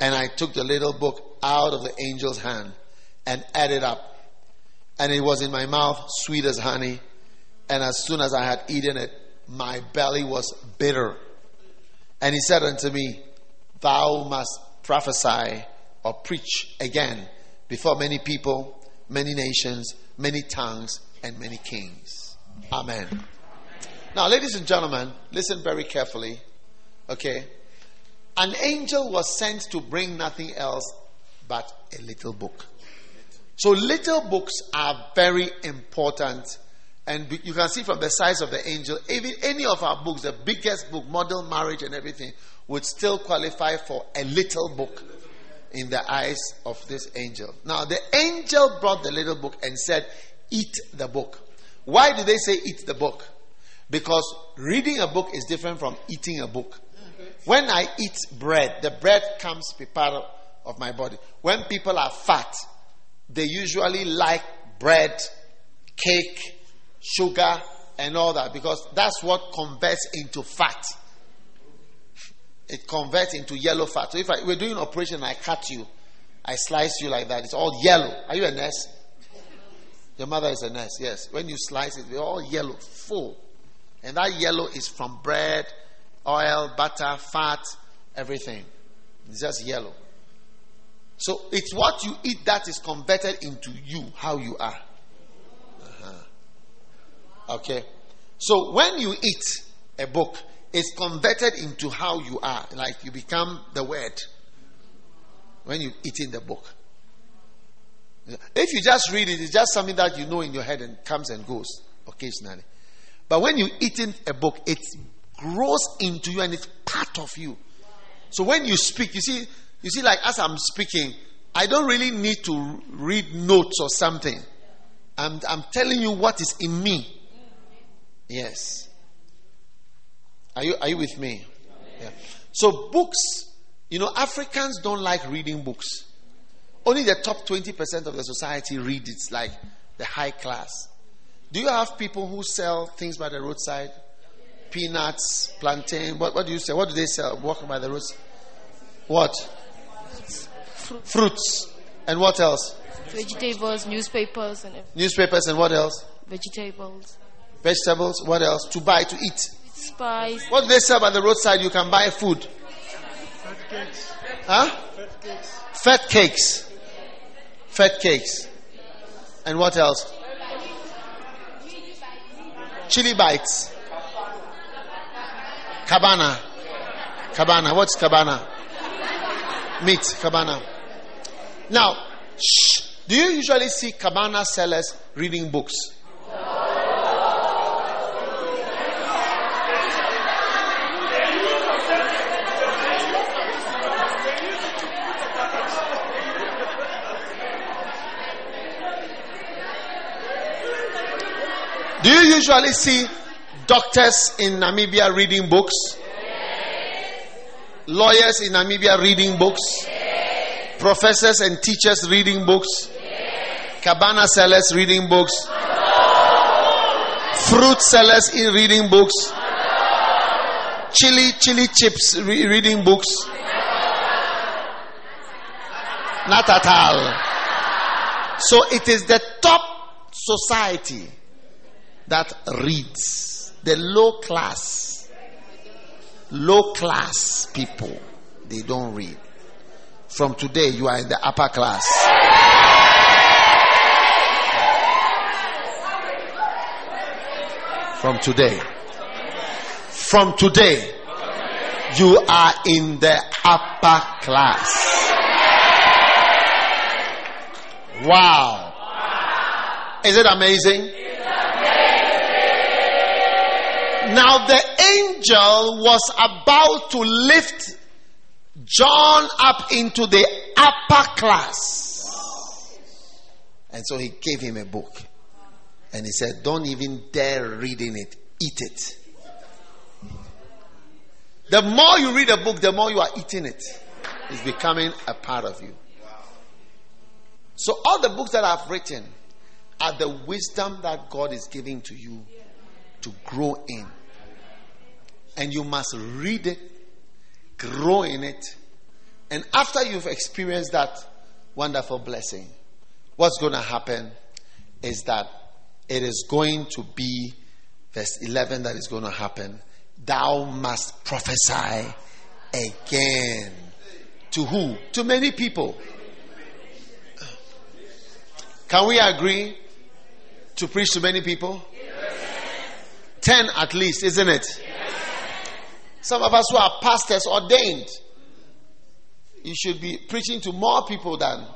And I took the little book out of the angel's hand and ate it up. And it was in my mouth sweet as honey. And as soon as I had eaten it, my belly was bitter. And he said unto me, Thou must prophesy or preach again before many people, many nations, many tongues, and many kings. Amen. Now, ladies and gentlemen, listen very carefully. Okay? An angel was sent to bring nothing else but a little book. So, little books are very important. And you can see from the size of the angel, even any of our books, the biggest book, Model Marriage and everything, would still qualify for a little book in the eyes of this angel. Now, the angel brought the little book and said, Eat the book. Why do they say eat the book? Because reading a book is different from eating a book. When I eat bread, the bread comes be part of my body. When people are fat, they usually like bread, cake, sugar, and all that because that's what converts into fat. It converts into yellow fat. So if I, we're doing operation, I cut you, I slice you like that. It's all yellow. Are you a nurse? Your mother is a nurse. Yes. When you slice it, they're all yellow, full, and that yellow is from bread, oil, butter, fat, everything. It's just yellow. So it's what you eat that is converted into you, how you are. Uh-huh. Okay. So when you eat a book, it's converted into how you are. Like you become the word when you eat in the book. If you just read it, it's just something that you know in your head and comes and goes occasionally. But when you eat in a book, it grows into you and it's part of you. So when you speak, you see, you see, like as I'm speaking, I don't really need to read notes or something. I'm, I'm telling you what is in me. Yes. Are you, are you with me? Yeah. So, books, you know, Africans don't like reading books. Only the top 20% of the society read it, like the high class. Do you have people who sell things by the roadside? Peanuts, plantain. What, what do you sell? What do they sell walking by the roads? What? Fruit. Fruits. And what else? Vegetables, newspapers, and Newspapers and what else? vegetables. Vegetables. What else? To buy, to eat. Spice. What do they sell by the roadside? You can buy food. Fat cakes. Huh? Fat cakes. Fat cakes. Fat cakes. And what else? Chili bites. Kapana. Kapana. What's kapana? Meat. Kapana. Now, shh, do you usually see kapana sellers reading books? Do you usually see doctors in Namibia reading books? Lawyers in Namibia reading books? Professors and teachers reading books? Kapana sellers reading books? Fruit sellers in reading books? Chili chili chips re- reading books? Not at all. So it is the top society that reads. The low class, low class people, they don't read. From today, you are in the upper class. From today. From today, you are in the upper class. Wow. Is it amazing? Now the angel was about to lift John up into the upper class. And so he gave him a book. And he said, Don't even dare reading it, eat it. The more you read a book, the more you are eating it. It's becoming a part of you. So, all the books that I've written are the wisdom that God is giving to you to grow in. And you must read it, grow in it, and after you've experienced that wonderful blessing, what's going to happen is that it is going to be verse 11 that is going to happen. Thou must prophesy again. To who? To many people. Can we agree to preach to many people? Ten at least, isn't it? Some of us who are pastors ordained, you should be preaching to more people than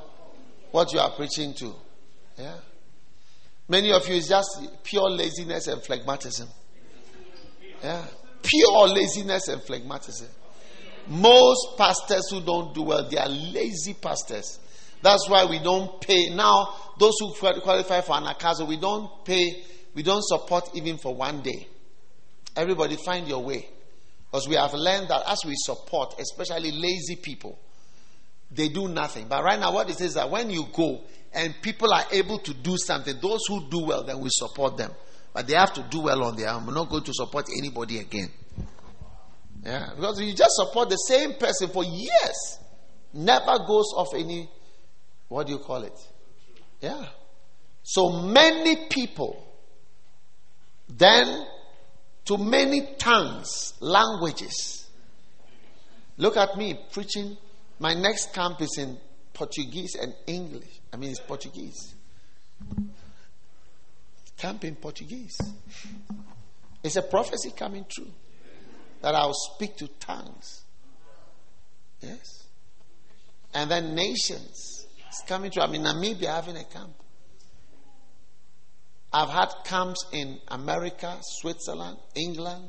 what you are preaching to. Yeah. Many of you is just pure laziness and phlegmatism. Yeah. Pure laziness and phlegmatism. Most pastors who don't do well, they are lazy pastors. That's why we don't pay. Now, those who qualify for an Anagkazo, we don't pay, we don't support even for one day. Everybody find your way. Because we have learned that as we support, especially lazy people, they do nothing. But right now, what it is that when you go and people are able to do something, those who do well, then we support them. But they have to do well on their own. We're not going to support anybody again. Yeah, because you just support the same person for years, never goes off any, what do you call it? Yeah. So many people, then to many tongues, languages. Look at me preaching. My next camp is in Portuguese and English. I mean, it's Portuguese. Camp in Portuguese. It's a prophecy coming true that I'll speak to tongues. Yes. And then nations. It's coming true. I'm in Namibia having a camp. I've had camps in America, Switzerland, England,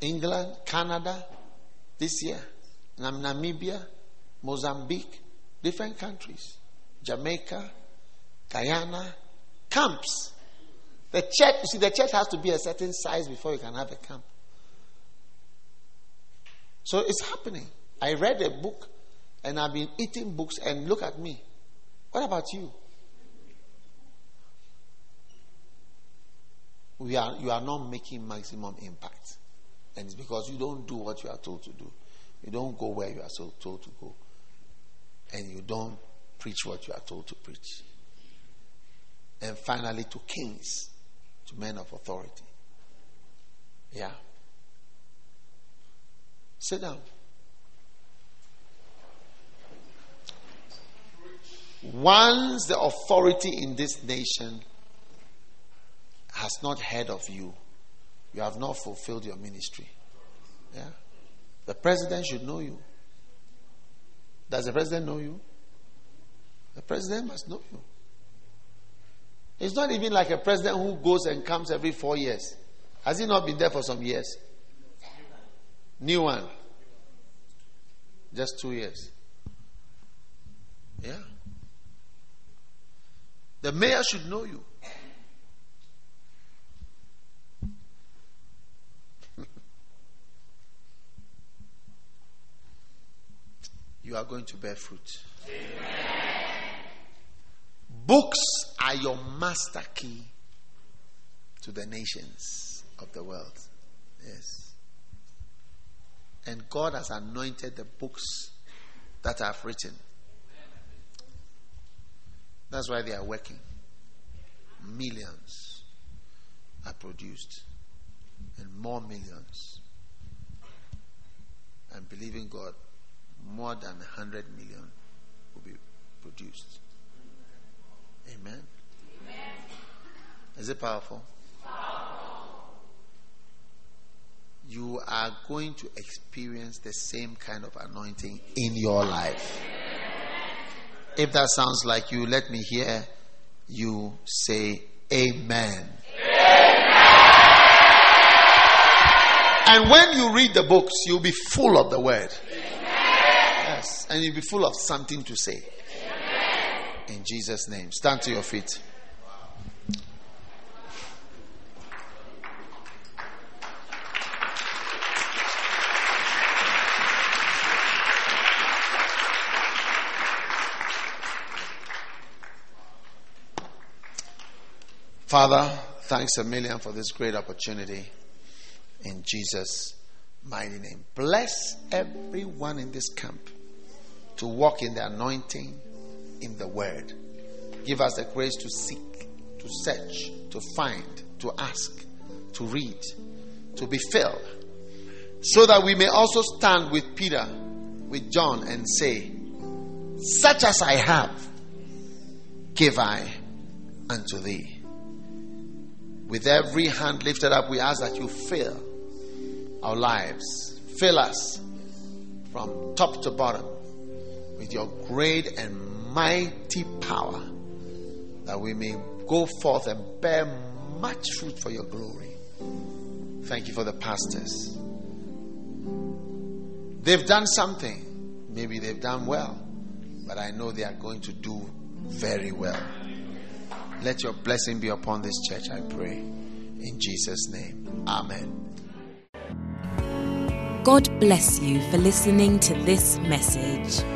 England, Canada this year, Nam- Namibia, Mozambique, different countries, Jamaica, Guyana, camps. The church, you see, the church has to be a certain size before you can have a camp. So it's happening. I read a book and I've been eating books, and look at me. What about you? We are, you are not making maximum impact. And it's because you don't do what you are told to do. You don't go where you are so told to go. And you don't preach what you are told to preach. And finally, to kings, to men of authority. Yeah. Sit down. Once the authority in this nation has not heard of you, you have not fulfilled your ministry. Yeah? The president should know you. Does the president know you? The president must know you. It's not even like a president who goes and comes every four years. Has he not been there for some years? New one. Just two years. Yeah. The mayor should know you. You are going to bear fruit. Amen. Books are your master key to the nations of the world. Yes. And God has anointed the books that I've written. That's why they are working. Millions are produced, and more millions. I'm believing God more than 100 million will be produced. Amen. Amen. Is it powerful? powerful? You are going to experience the same kind of anointing in your life. If that sounds like you, let me hear you say Amen. And when you read the books, you'll be full of the word and you'll be full of something to say. Amen. In Jesus' name. Stand to your feet. Father, thanks a million for this great opportunity in Jesus' mighty name. Bless everyone in this camp to walk in the anointing in the word. Give us the grace to seek, to search, to find, to ask, to read, to be filled, so that we may also stand with Peter, with John, and say, Such as I have, give I unto thee. With every hand lifted up, we ask that you fill our lives, fill us from top to bottom with your great and mighty power, that we may go forth and bear much fruit for your glory. Thank you for the pastors. They've done something. Maybe they've done well, but I know they are going to do very well. Let your blessing be upon this church, I pray. In Jesus' name. Amen. God bless you for listening to this message.